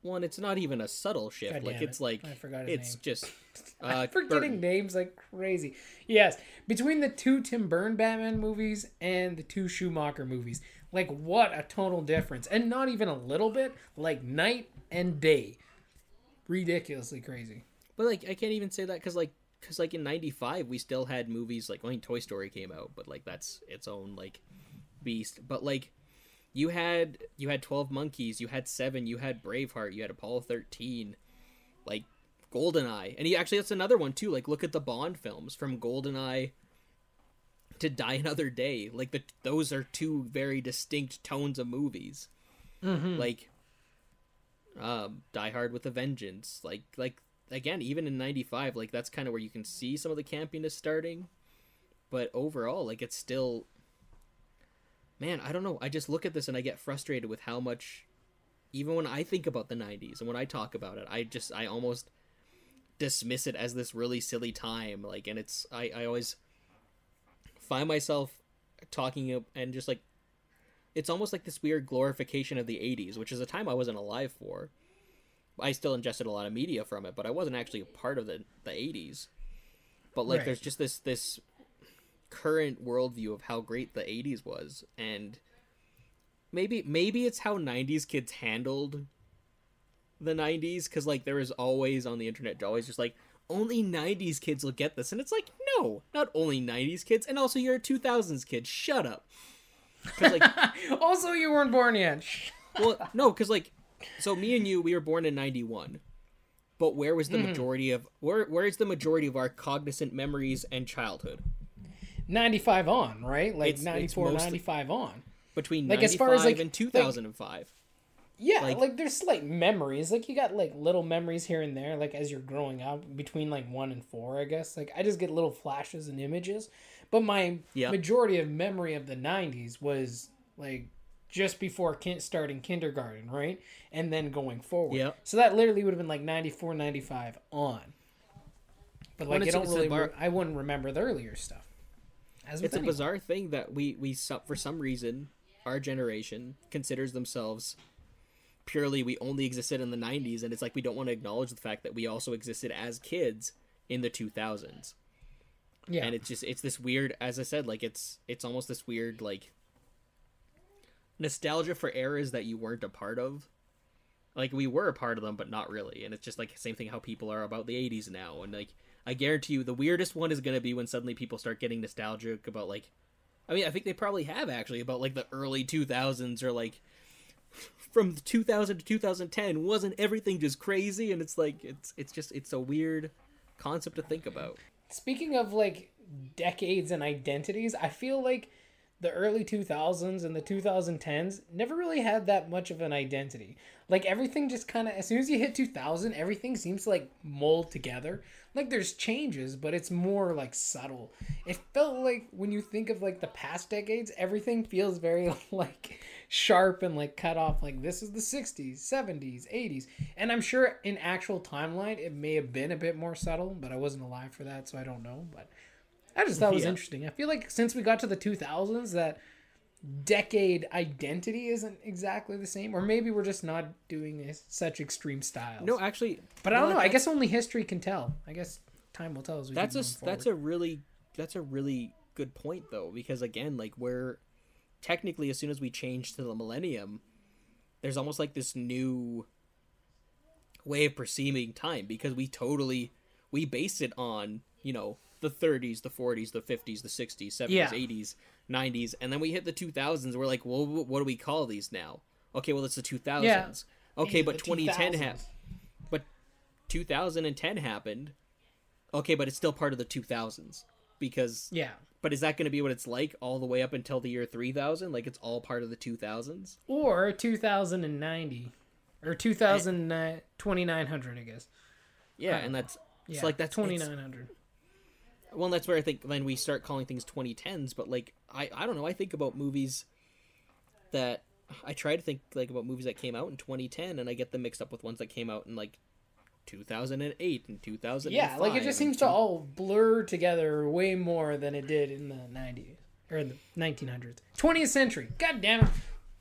One, it's not even a subtle shift. God like damn it's like I forgot his it's name. just uh, I'm forgetting Burton. names like crazy. Yes, between the two Tim Burton Batman movies and the two Schumacher movies, like what a tonal difference, and not even a little bit, like night and day. Ridiculously crazy. But like I can't even say that because like because like in '95 we still had movies like I mean Toy Story came out, but like that's its own like beast. But like you had you had Twelve Monkeys, you had Seven, you had Braveheart, you had Apollo 13, like Goldeneye, and he actually that's another one too. Like look at the Bond films from Goldeneye to Die Another Day. Like the those are two very distinct tones of movies. Like um Die Hard with a Vengeance. Like like again, even in 95, like that's kind of where you can see some of the campiness starting. But overall, like it's still Man, I don't know. I just look at this and I get frustrated with how much even when I think about the 90s and when I talk about it, I just I almost dismiss it as this really silly time like and it's I I always find myself talking and just like it's almost like this weird glorification of the 80s, which is a time I wasn't alive for. I still ingested a lot of media from it, but I wasn't actually a part of the the 80s. But like Right. there's just this this current worldview of how great the 80s was and maybe maybe it's how 90s kids handled the 90s cuz like there is always on the internet always just like only 90s kids will get this and it's like no not only 90s kids and also you're a 2000s kid shut up like also, you weren't born yet. well no because like so me and you we were born in 91 but where was the Mm-hmm. majority of where where's the majority of our cognizant memories and childhood 95 on, right? Like It's- it's 94, mostly- 95 on. between Like, 95 as far as, like- and 2005 Yeah, Like- like, there's slight memories. Like you got like little memories here and there, like as you're growing up between like one and four, I guess. Like I just get little flashes and images. But my Yeah. majority of memory of the '90s was like just before starting kindergarten, right? And then going forward. Yeah. So that literally would have been like 94, 95 on. But like I don't really, bar- re- I wouldn't remember the earlier stuff. As it's a anyone. bizarre thing that we we for some reason our generation considers themselves purely we only existed in the 90s and it's like we don't want to acknowledge the fact that we also existed as kids in the 2000s Yeah. and it's just it's this weird as i said like it's it's almost this weird like nostalgia for eras that you weren't a part of like we were a part of them but not really and it's just like same thing how people are about the 80s now and like i guarantee you the weirdest one is going to be when suddenly people start getting nostalgic about like i mean i think they probably have actually about like the early 2000s or like from 2000 to 2010 wasn't everything just crazy? And it's like it's it's just it's a weird concept to think about. Speaking of like decades and identities, I feel like the early 2000s and the 2010s never really had that much of an identity. Like everything just kind of as soon as you hit 2000, everything seems to like mold together. Like there's changes, but it's more like subtle. It felt like when you think of like the past decades, everything feels very like sharp and like cut off like this is the 60s, 70s, 80s. And I'm sure in actual timeline it may have been a bit more subtle, but I wasn't alive for that, so I don't know, but I just thought it was Yeah. interesting. I feel like since we got to the 2000s, that decade identity isn't exactly the same, or maybe we're just not doing this, such extreme styles. No, actually, but I don't know. I guess only history can tell. I guess time will tell as we that's a that's a really that's a really good point though because again like we're technically as soon as we change to the millennium there's almost like this new way of perceiving time because we totally we base it on you know the 30s the 40s the 50s the 60s 70s Yeah. 80s 90s and then we hit the 2000s we're like well what do we call these now okay well it's the 2000s okay These but 2010 2000s. happened but 2010 happened okay but it's still part of the 2000s because Yeah. but is that going to be what it's like all the way up until the year 3000 like it's all part of the 2000s Or 2090. Or 2000, uh, 2900, I guess. yeah Huh. and that's Yeah, it's like that's it's- 2900. Well that's where i think then we start calling things 2010s but like i i don't know i think about movies that i try to think like about movies that came out in 2010 and i get them mixed up with ones that came out in like 2008 and 2000 Yeah, like it just seems to all blur together way more than it did in the 90s. Or in the 1900s. 20th century. God damn it.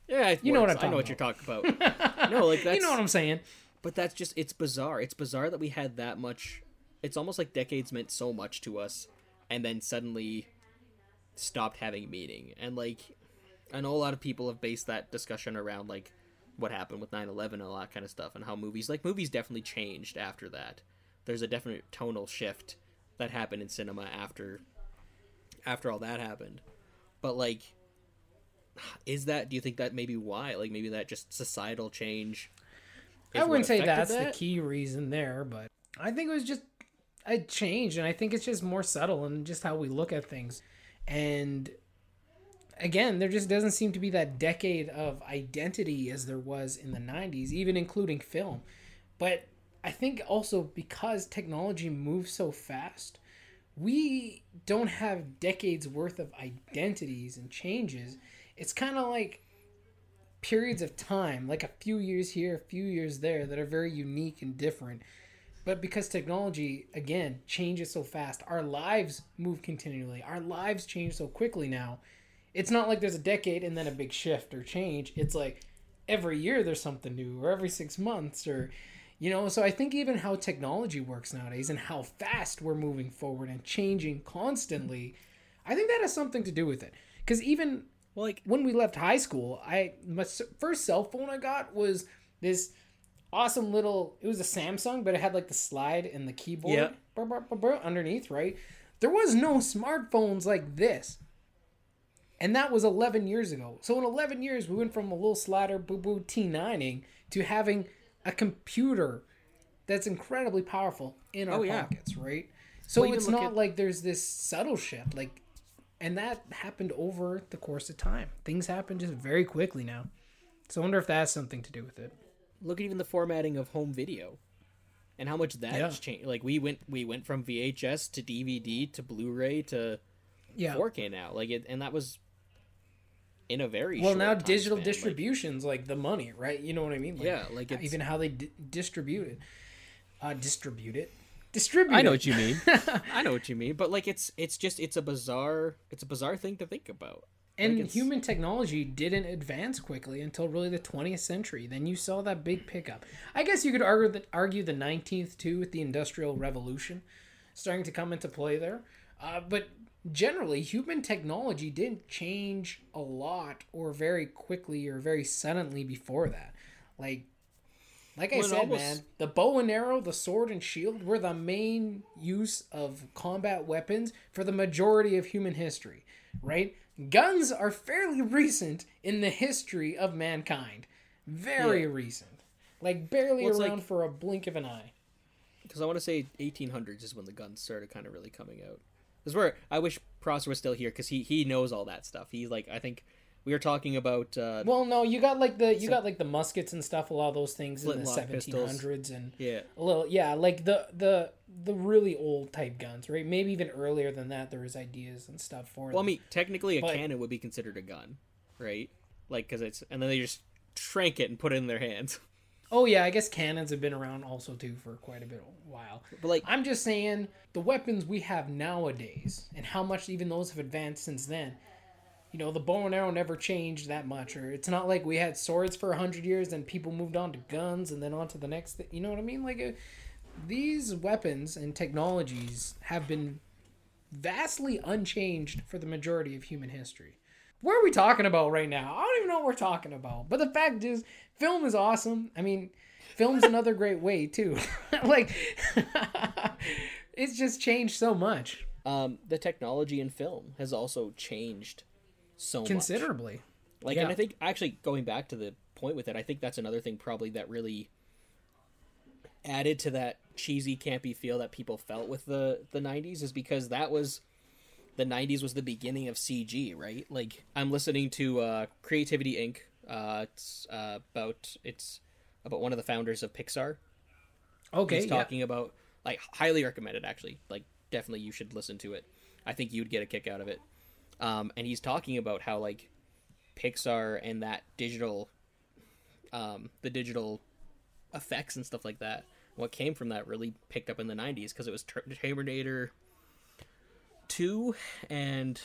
yeah You know what. I'm i know what talking you're talking about no like that's you know what I'm saying? but that's just it's bizarre it's bizarre that we had that much it's almost like decades meant so much to us and then suddenly stopped having meaning. And like i know a lot of people have based that discussion around like what happened with 9-11 and all that kind of stuff and how movies like movies definitely changed after that. There's a definite tonal shift that happened in cinema after after all that happened. But like is that do you think that maybe why? Like maybe that just societal change I wouldn't say that's that? the key reason there, but I think it was just a change, and I think it's just more subtle and just how we look at things. And again, there just doesn't seem to be that decade of identity as there was in the 90s, even including film. But I think also because technology moves so fast, we don't have decades worth of identities and changes. It's kind of like periods of time, like a few years here, a few years there, that are very unique and different. But because technology, again, changes so fast, our lives move continually. Our lives change so quickly now. It's not like there's a decade and then a big shift or change. It's like every year there's something new, or every six months, or, you know. So I think even how technology works nowadays and how fast we're moving forward and changing constantly, I think that has something to do with it. Because even well like when we left high school, I my first cell phone I got was this awesome little. It was a Samsung, but it had like the slide and the keyboard Yeah. brr, brr, brr, brr, underneath. Right, there was no smartphones like this, and that was 11 years ago. So in 11 years, we went from a little slider boo boo T9ing to having a computer that's incredibly powerful in our Oh, yeah. pockets. Right. So Well, it's not at- like there's this subtle shift. Like and that happened over the course of time. Things happen just very quickly now. So I wonder if that has something to do with it. Look at even the formatting of home video and how much that Yeah. has changed like we went we went from vhs to dvd to blu-ray to Yeah. 4k now like it and that was in a very well, short now time digital span, like- distribution's like, the money, right? You know what I mean? Like, yeah like it's even how they di- distribute it, uh, distribute it, distribute. i know it. what you mean i know what you mean but like it's it's just it's a bizarre it's a bizarre thing to think about And Like, human technology didn't advance quickly until really the 20th century. Then you saw that big pickup. I guess you could argue that argue the 19th too with the Industrial Revolution starting to come into play there. Uh, but generally, human technology didn't change a lot or very quickly or very suddenly before that. Like, like I Well, said, almost- man, the bow and arrow, the sword and shield were the main use of combat weapons for the majority of human history, right? Guns are fairly recent in the history of mankind. Very Yeah. recent. Like barely Well, around like- for a blink of an eye. because I want to say 1800s is when the guns started kind of really coming out. This is where I wish Prosser was still here because he he knows all that stuff. He like I think we are talking about uh, Well, no, you got like the you got like the muskets and stuff. A lot of those things in the seventeen hundreds and yeah a little yeah, like the the the really old type guns, right? Maybe even earlier than that. There was ideas and stuff for. It. Well, I mean, technically, a But- cannon would be considered a gun, right? Like, because it's and then they just shrank it and put it in their hands. oh yeah, I guess cannons have been around also too for quite a bit while. But like, I'm just saying the weapons we have nowadays and how much even those have advanced since then. You know, the bow and arrow never changed that much, or it's not like we had swords for a hundred years and people moved on to guns and then on to the next. Th- you know what I mean? Like, uh, these weapons and technologies have been vastly unchanged for the majority of human history. What are we talking about right now? I don't even know what we're talking about. But the fact is, film is awesome. I mean, film's another great way too. like, it's just changed so much um, the technology in film has also changed so much. considerably. Like, Yeah. and I think actually going back to the point with it, I think that's another thing probably that really added to that cheesy, campy feel that people felt with the the '90s is because that was the '90s was the beginning of CG, right? Like, I'm listening to uh, Creativity Inc. Uh, it's uh, about it's about one of the founders of Pixar. Okay, He's yeah. talking about like highly recommended actually. Like definitely you should listen to it. I think you'd get a kick out of it. Um, and he's talking about how like Pixar and that digital, um, the digital effects and stuff like that. What came from that really picked up in the '90s because it was Ter- Terminator Two and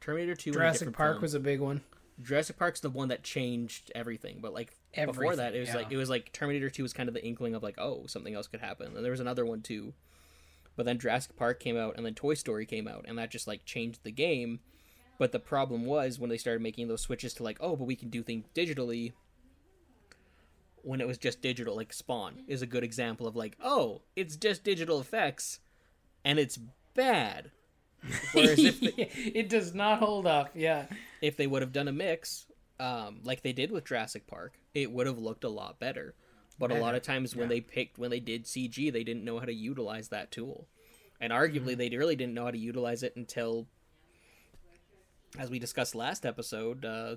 Terminator Two. Jurassic Park film. was a big one. Jurassic Park's the one that changed everything, but like before that, it was yeah. like it was like Terminator Two was kind of the inkling of like oh something else could happen, and there was another one too, but then Jurassic Park came out, and then Toy Story came out, and that just like changed the game. But the problem was when they started making those switches to like oh but we can do things digitally. When it was just digital, like Spawn is a good example of like oh it's just digital effects, and it's bad. Whereas if the, it does not hold up. Yeah. if they would have done a mix, um, like they did with Jurassic Park, it would have looked a lot better. But a lot of times when yeah. they picked when they did CG, they didn't know how to utilize that tool, and arguably they really didn't know how to utilize it until, as we discussed last episode, uh,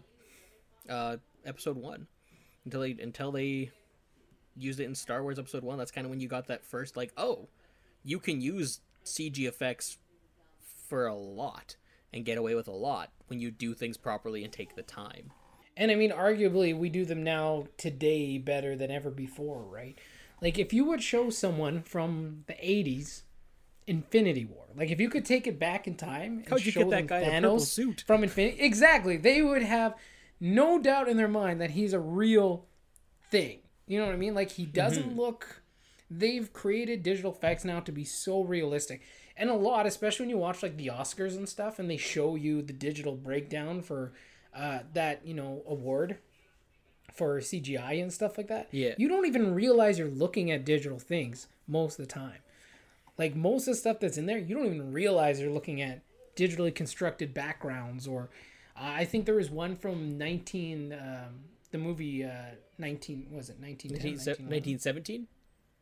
uh, episode one, until they until they used it in Star Wars Episode One. That's kind of when you got that first like, oh, you can use CG effects for a lot and get away with a lot when you do things properly and take the time. And I mean, arguably, we do them now today better than ever before, right? Like, if you would show someone from the 80s Infinity War, like, if you could take it back in time How'd you show get that guy in a purple Thanos suit? from Infinity, exactly, they would have no doubt in their mind that he's a real thing. You know what I mean? Like, he doesn't Mm-hmm. look. They've created digital effects now to be so realistic. And a lot, especially when you watch like the Oscars and stuff, and they show you the digital breakdown for uh, that you know award for CGI and stuff like that. Yeah. You don't even realize you're looking at digital things most of the time. Like most of the stuff that's in there, you don't even realize you're looking at digitally constructed backgrounds. Or uh, I think there was one from 19, um, the movie uh, 19, was it 1910? 1917?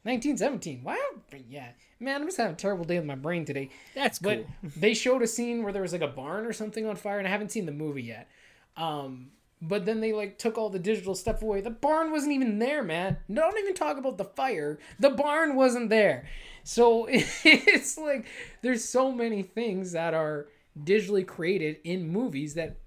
1917. Wow. Yeah. Man, I'm just having a terrible day with my brain today. That's cool. But they showed a scene where there was like a barn or something on fire, and I haven't seen the movie yet. Um, but then they like took all the digital stuff away. The barn wasn't even there, man. Don't even talk about the fire. The barn wasn't there. So it's like there's so many things that are digitally created in movies that,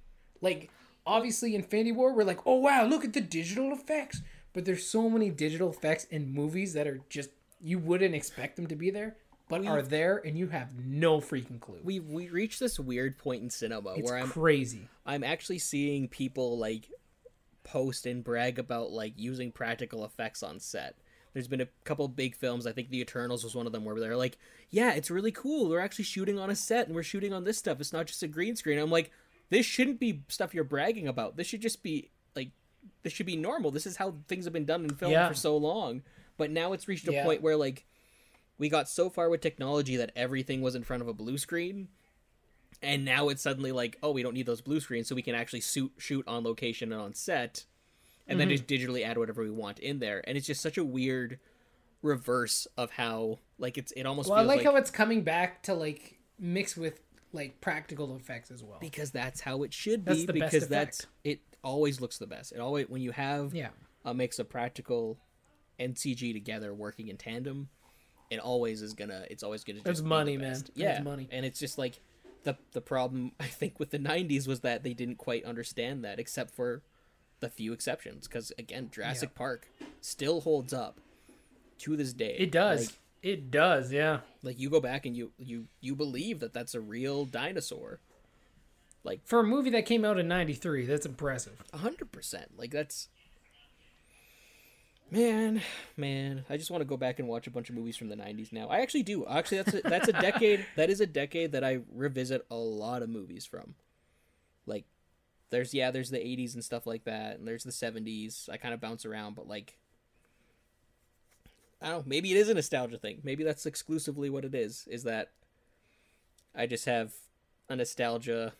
like, obviously Infinity War, we're like, oh wow, look at the digital effects. But there's so many digital effects in movies that are just you wouldn't expect them to be there, but are there, and you have no freaking clue. we we reached this weird point in cinema It's where I'm crazy. I'm actually seeing people like post and brag about like using practical effects on set. There's been a couple big films. I think The Eternals was one of them where they're like, "Yeah, it's really cool. We're actually shooting on a set and we're shooting on this stuff. It's not just a green screen." I'm like, "This shouldn't be stuff you're bragging about. This should just be like this should be normal. This is how things have been done in film Yeah. for so long." But now it's reached a Yeah. point where like we got so far with technology that everything was in front of a blue screen and now it's suddenly like oh we don't need those blue screens so we can actually shoot shoot on location and on set and then mm-hmm. just digitally add whatever we want in there and it's just such a weird reverse of how like it's it almost Well, I like, like, how it's coming back to like mix with like practical effects as well. because that's how it should be because that's it always looks the best. It always when you have Yeah. a mix of practical and CG together working in tandem, it always is gonna. It's always gonna. Just It's money, man. It's Yeah, money. and it's just like the the problem I think with the '90s was that they didn't quite understand that, except for the few exceptions. Because again, Jurassic Park still holds up to this day. It does. Like, it does. Yeah. like you go back and you you you believe that that's a real dinosaur. Like for a movie that came out in '93, that's impressive. A hundred percent. Like that's man, man. I just want to go back and watch a bunch of movies from the '90s now. I actually do. Actually, that's a, that's a decade. that is a decade that I revisit a lot of movies from. Like, there's yeah, there's the '80s and stuff like that, and there's the '70s. I kind of bounce around, but like, I don't know. Maybe it is a nostalgia thing. Maybe that's exclusively what it is. Is that I just have a nostalgia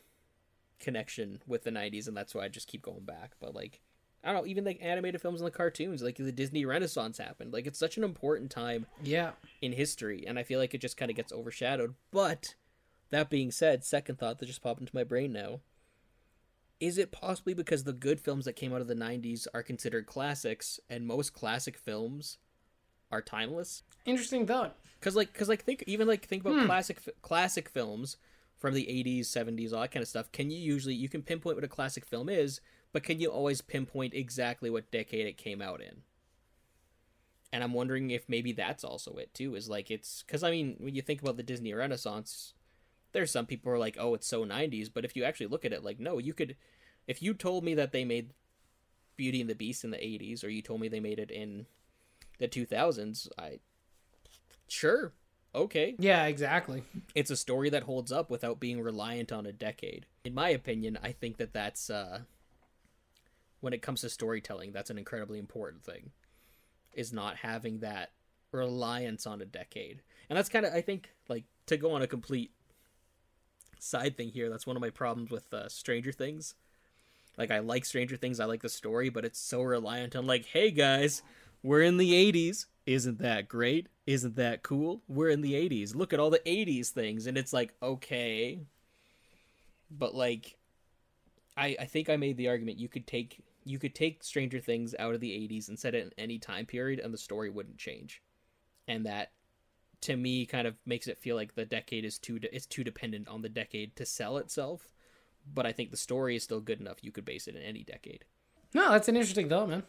connection with the 90s and that's why I just keep going back but like I don't know even like animated films and the cartoons like the Disney Renaissance happened like it's such an important time Yeah. in history and I feel like it just kind of gets overshadowed but that being said second thought that just popped into my brain now is it possibly because the good films that came out of the 90s are considered classics and most classic films are timeless? Interesting thought. because like because like think even like think about hmm. classic classic films from the 80s 70s all that kind of stuff. Can you usually you can pinpoint what a classic film is but can you always pinpoint exactly what decade it came out in? And i'm wondering if maybe that's also it too is like it's because i mean when you think about the disney renaissance there's some people who are like oh it's so 90s but if you actually look at it like no you could if you told me that they made beauty and the beast in the 80s or you told me they made it in the 2000s i sure okay. Yeah, exactly. it's a story that holds up without being reliant on a decade. In my opinion i think that that's uh when it comes to storytelling that's an incredibly important thing is not having that reliance on a decade. And that's kind of i think like to go on a complete side thing here that's one of my problems with uh, stranger things like i like stranger things i like the story but it's so reliant on like hey guys we're in the 80s isn't that great? Isn't that cool? We're in the 80s look at all the 80s things. And it's like okay. But like i i think i made the argument you could take you could take stranger things out of the 80s and set it in any time period and the story wouldn't change. And that to me kind of makes it feel like the decade is too de- is too dependent on the decade to sell itself but i think the story is still good enough you could base it in any decade No, that's an interesting thought, man.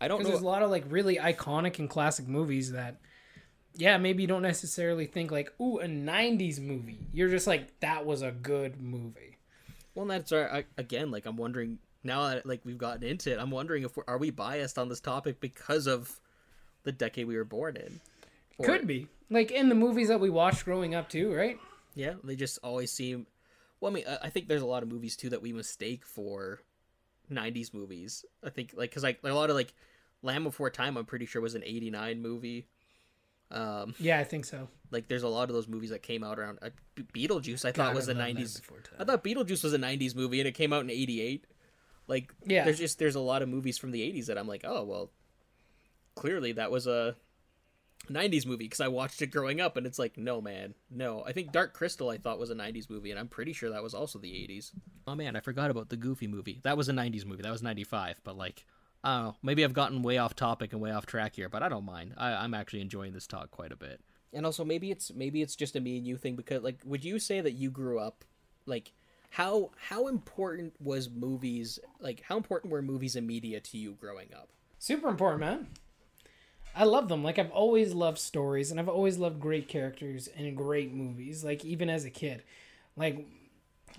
i don't Because know there's a lot of like really iconic and classic movies that, yeah, maybe you don't necessarily think like, ooh, a '90s movie. You're just like, that was a good movie. Well, that's our, I, again, like I'm wondering now that like we've gotten into it, I'm wondering if we're, are we biased on this topic because of the decade we were born in? Or- Could be like in the movies that we watched growing up too, right? Yeah, they just always seem. Well, I mean, I- think there's a lot of movies too that we mistake for '90s movies. I think like because like a lot of like Land Before Time, I'm pretty sure was an '89 movie. Um, Yeah, I think so. like there's a lot of those movies that came out around uh, Beetlejuice. I thought was I a '90s. I thought Beetlejuice was a '90s movie, and it came out in '88. Like, Yeah. there's just there's a lot of movies from the '80s that I'm like, oh well, clearly that was a '90s movie because I watched it growing up, and it's like, no man, no. I think Dark Crystal I thought was a '90s movie, and I'm pretty sure that was also the '80s. Oh man, I forgot about the Goofy movie. That was a '90s movie. That was '95, but like. I don't know. Maybe I've gotten way off topic and way off track here, but I don't mind. I, I'm actually enjoying this talk quite a bit. And also, maybe it's maybe it's just a me and you thing because, like, would you say that you grew up, like, how how important was movies? Like, how important were movies and media to you growing up? Super important, man. I love them. Like I've always loved stories and I've always loved great characters and great movies. Like even as a kid. Like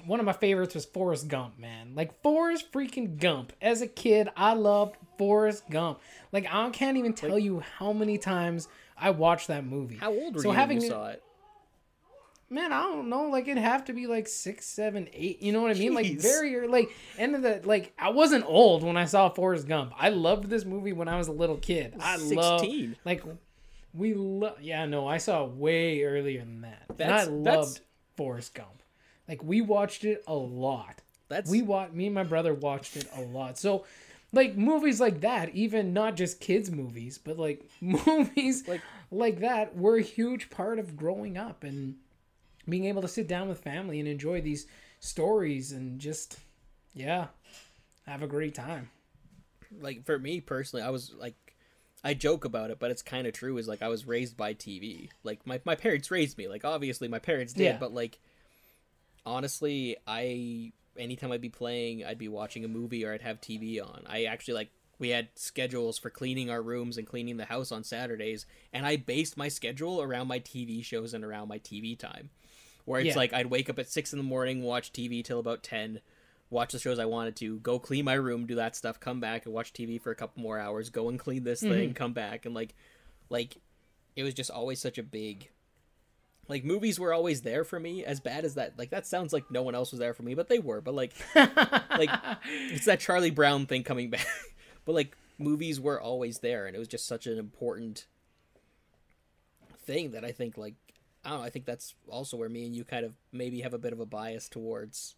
one of my favorites was Forrest Gump, man. Like Forrest freaking Gump. As a kid, I loved Forrest Gump. Like I can't even tell you how many times I watched that movie. How old were So you having when you saw it? Man, I don't know. Like it'd have to be like six, seven, eight. You know what I mean? Like Jeez. very ear- like end of the like. I wasn't old when I saw Forrest Gump. I loved this movie when I was a little kid. I love 16. like we love. Yeah, no, I saw it way earlier than that, and I loved that's- Forrest Gump. Like we watched it a lot. That's We watched. Me and my brother watched it a lot. So like movies like that, even not just kids movies, but like movies like like that were a huge part of growing up and being able to sit down with family and enjoy these stories and just yeah, have a great time. Like for me personally, I was like I joke about it, but it's kind of true. Is like I was raised by TV. Like my my parents raised me. Like obviously my parents did, Yeah. but like honestly, I anytime I'd be playing, I'd be watching a movie or I'd have TV on. I actually like we had schedules for cleaning our rooms and cleaning the house on Saturdays, and I based my schedule around my TV shows and around my TV time. Where it's Yeah. like I'd wake up at six in the morning, watch TV till about ten, watch the shows I wanted to, go clean my room, do that stuff, come back and watch TV for a couple more hours, go and clean this thing, mm-hmm. come back and like like it was just always such a big like movies were always there for me as bad as that like that sounds like no one else was there for me but they were but like like it's that charlie brown thing coming back but like movies were always there and it was just such an important thing that i think like i don't know i think that's also where me and you kind of maybe have a bit of a bias towards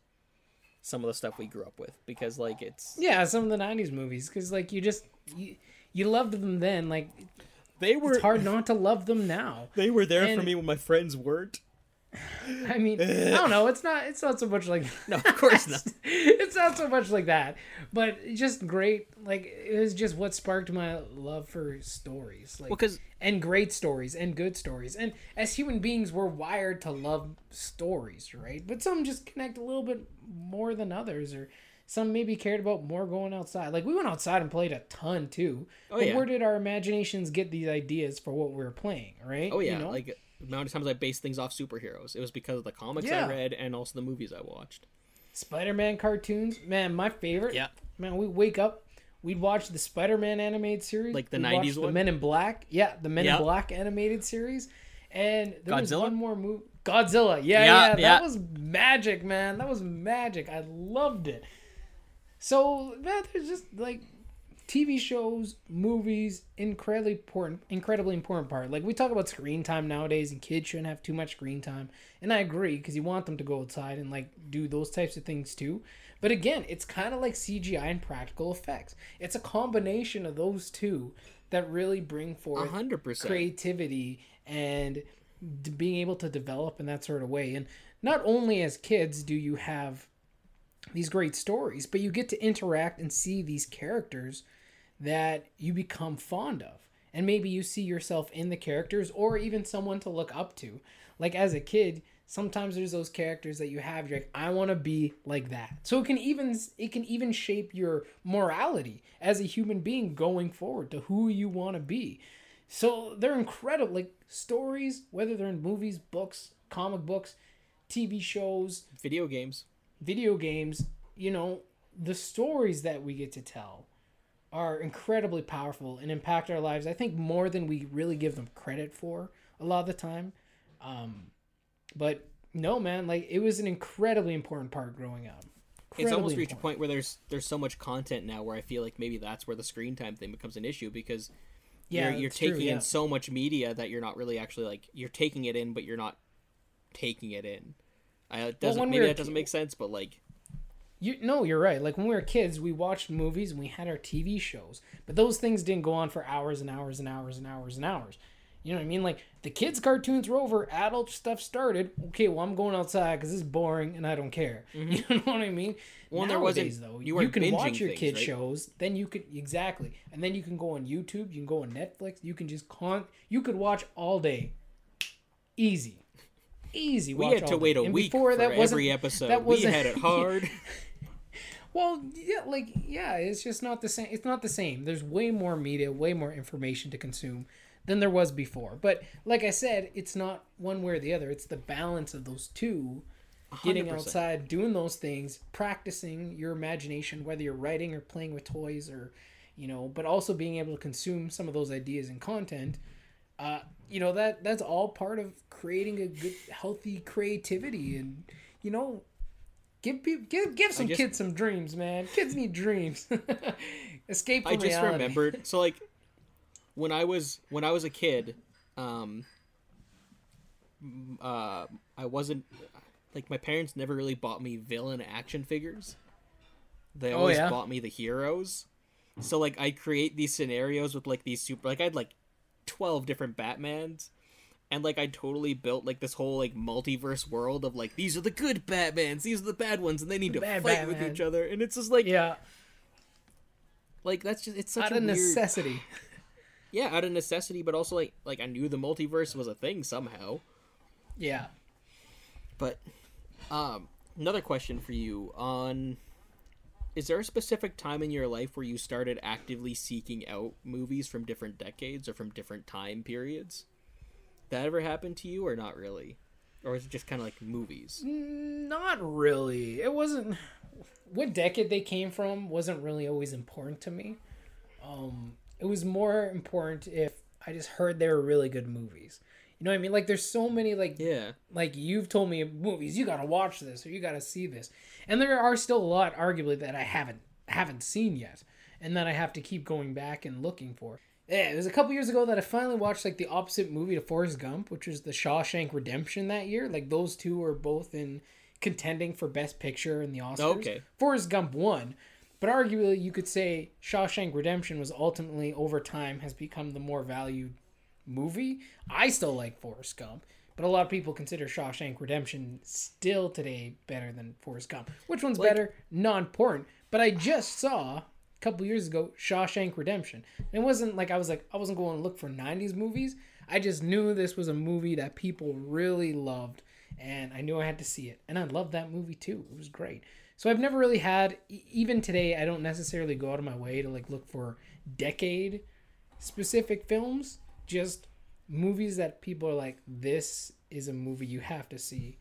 some of the stuff we grew up with because like it's yeah, some of the '90s movies because like you just you, you loved them then. Like they were it's hard not to love them now. they were there for me when my friends weren't I mean, I don't know. It's not. It's not so much like. no of course not it's not so much like that, but just great. Like it was just what sparked my love for stories, like well because and great stories and good stories. And as human beings, we're wired to love stories, right? But some just connect a little bit more than others, or some maybe cared about more going outside. Like we went outside and played a ton too. Oh, but yeah. where did our imaginations get these ideas for what we were playing, right? Oh yeah, You know? like amount of times I based things off superheroes. It was because of the comics Yeah. I read and also the movies I watched. Spider-Man cartoons, man, my favorite. Yeah. man, we wake up, we'd watch the Spider-Man animated series, Like the 90s watch the one? Men in Black, yeah, the Men Yeah. in Black animated series, and there was one more movie, Godzilla. Yeah, Yeah, yeah, that was magic, man. That was magic. I loved it. So man, there's just like TV shows, movies, incredibly important, incredibly important part. Like we talk about screen time nowadays, and kids shouldn't have too much screen time, and I agree because you want them to go outside and like do those types of things too. But again, it's kind of like CGI and practical effects. It's a combination of those two that really bring forth hundred percent. creativity and d- being able to develop in that sort of way. And not only as kids do you have these great stories, but you get to interact and see these characters that you become fond of. And maybe you see yourself in the characters or even someone to look up to. Like as a kid, sometimes there's those characters that you have you're like I want to be like that. So it can even it can even shape your morality as a human being going forward to who you want to be. So they're incredible like stories whether they're in movies, books, comic books, TV shows, Video games. video games, you know, the stories that we get to tell are incredibly powerful and impact our lives. I think more than we really give them credit for a lot of the time. Um, but no, man, like it was an incredibly important part growing up. It's almost Incredibly reached a point where there's there's so much content now where I feel like maybe that's where the screen time thing becomes an issue because Yeah, you're, you're that's true, taking yeah. in so much media that you're not really actually like you're taking it in, but you're not taking it in. I, it doesn't when we maybe that doesn't make sense, but like You no, you're right. Like when we were kids, we watched movies and we had our TV shows, but those things didn't go on for hours and hours and hours and hours and hours. You know what I mean? Like the kids' cartoons were over, adult stuff started. Okay, well I'm going outside because it's boring and I don't care. You know what I mean? Mm-hmm. Well, there wasn't- Nowadays, though, you you, can watch your things, kid right? shows. Then you could exactly, and then you can go on YouTube. You can go on Netflix. You can just con. You could watch all day, easy, easy. we watch had to wait day. a And week before for that every episode. that we had it hard. Well, yeah, like yeah, it's just not the same. It's not the same. There's way more media, way more information to consume than there was before. But like I said, it's not one way or the other. It's the balance of those two. Getting 100%. outside, doing those things, practicing your imagination, whether you're writing or playing with toys or, you know, but also being able to consume some of those ideas and content. Uh, you know that that's all part of creating a good, healthy creativity, and you know, Give people give give some just- kids some dreams, man. Kids need dreams. Escape from I just reality. remembered. So like when I was when I was a kid, um, uh, I wasn't like my parents never really bought me villain action figures. They Oh, always yeah? bought me the heroes. So like I create these scenarios with like these super like I had like twelve different Batmans. And like I totally built like this whole like multiverse world of like these are the good Batmans, these are the bad ones, and they need to Bad fight with each other. And it's just like Yeah, like that's just it's such out a of weird necessity. yeah out of necessity, but also like like I knew the multiverse was a thing somehow. Yeah. But um another question for you on is there a specific time in your life where you started actively seeking out movies from different decades or from different time periods? That ever happened to you or not really? Or is it just kind of like movies? Not really. It wasn't. What decade they came from wasn't really always important to me. Um, it was more important if I just heard they were really good movies. You know what I mean? Like, there's so many like Yeah. like you've told me movies. You gotta watch this or you gotta see this, and there are still a lot, arguably, that I haven't haven't seen yet, and that I have to keep going back and looking for. Yeah, it was a couple years ago that I finally watched like the opposite movie to Forrest Gump, which was the Shawshank Redemption that year. Like those two were both in contending for Best Picture in the Oscars. Okay. Forrest Gump won, but arguably you could say Shawshank Redemption was ultimately over time has become the more valued movie. I still like Forrest Gump, but a lot of people consider Shawshank Redemption still today better than Forrest Gump. Which one's Like- better? Not important. But I just saw couple years ago Shawshank Redemption. And it wasn't like I was like I wasn't going to look for 90s movies. I just knew this was a movie that people really loved and I knew I had to see it. And I loved that movie too. It was great. So I've never really had even today I don't necessarily go out of my way to like look for decade specific films, just movies that people are like this is a movie you have to see.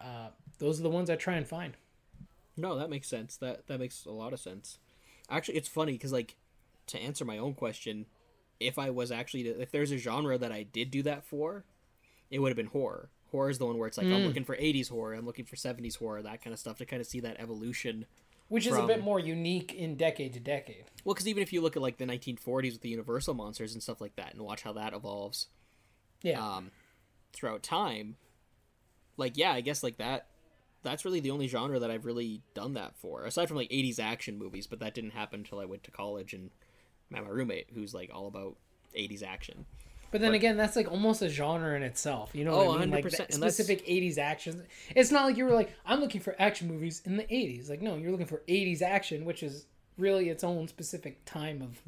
Uh, those are the ones I try and find. No, that makes sense. That that makes a lot of sense. Actually, it's funny because like to answer my own question, if I was actually to, if there's a genre that I did do that for, it would have been horror. Horror is the one where it's like I'm looking for 80s horror, I'm looking for 70s horror, that kind of stuff to kind of see that evolution. Which is a bit more unique in decade to decade. Well, because even if you look at like the 1940s with the Universal monsters and stuff like that, and watch how that evolves Yeah. um, throughout time, like yeah, I guess like that. That's really the only genre that I've really done that for, aside from like '80s action movies. But that didn't happen until I went to college and met my roommate, who's like all about '80s action. but then but- again, that's like almost a genre in itself. You know what Oh, I mean? 100%, that and that's- specific 80s action. It's not like you were like, I'm looking for action movies in the 80s. Like, no, you're looking for 80s action, which is really its own specific time of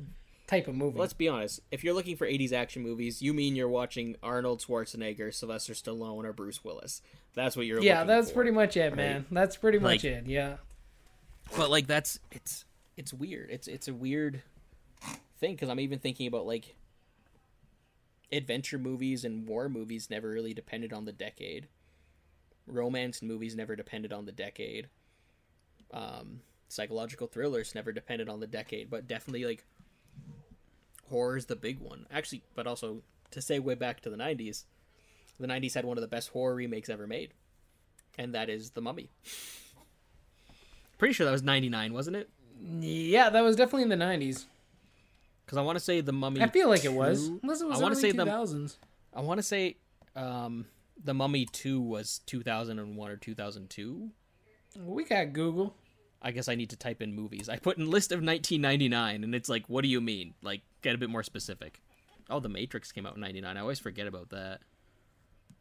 type of movie. Let's be honest. If you're looking for '80s action movies, you mean you're watching Arnold Schwarzenegger, Sylvester Stallone, or Bruce Willis. That's what you're. yeah, looking that's for. pretty much it, man. That's pretty much Like- it. Yeah. but like that's it's it's weird it's it's a weird thing because i'm even thinking about like adventure movies and war movies never really depended on the decade romance movies never depended on the decade um psychological thrillers never depended on the decade but definitely like horror is the big one actually but also to say way back to the 90s the 90s had one of the best horror remakes ever made and that is the mummy. Pretty sure that was 99 wasn't it? Yeah, that was definitely in the 90s. because i want to say the mummy I feel like it was. 2 Unless it was I wanna early say the- 2000s. i want to say um the mummy 2 was 2001 or 2002 We got Google. i guess i need to type in movies. I put in list of 1999 and it's like what do you mean? Like get a bit more specific. Oh the matrix came out in 99 i always forget about that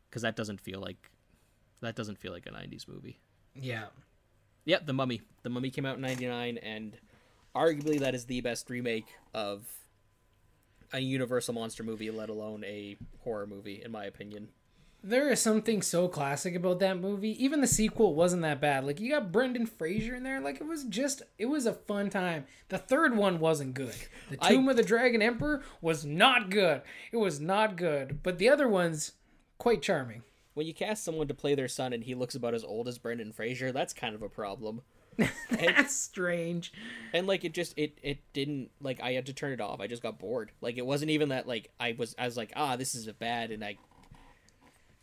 because that doesn't feel like that doesn't feel like a 90s movie Yeah. Yep, The Mummy. The Mummy came out in 99 and arguably that is the best remake of a Universal monster movie, let alone a horror movie in my opinion. There is something so classic about that movie. Even the sequel wasn't that bad. Like you got Brendan Fraser in there. Like it was just it was a fun time. The third one wasn't good. The I- Tomb of the Dragon Emperor was not good. It was not good. But the other ones quite charming. When you cast someone to play their son and he looks about as old as Brendan Fraser, that's kind of a problem. That's strange. And like it just it it didn't like I had to turn it off. I just got bored. Like it wasn't even that like I was I was like, "Ah, this is a bad and I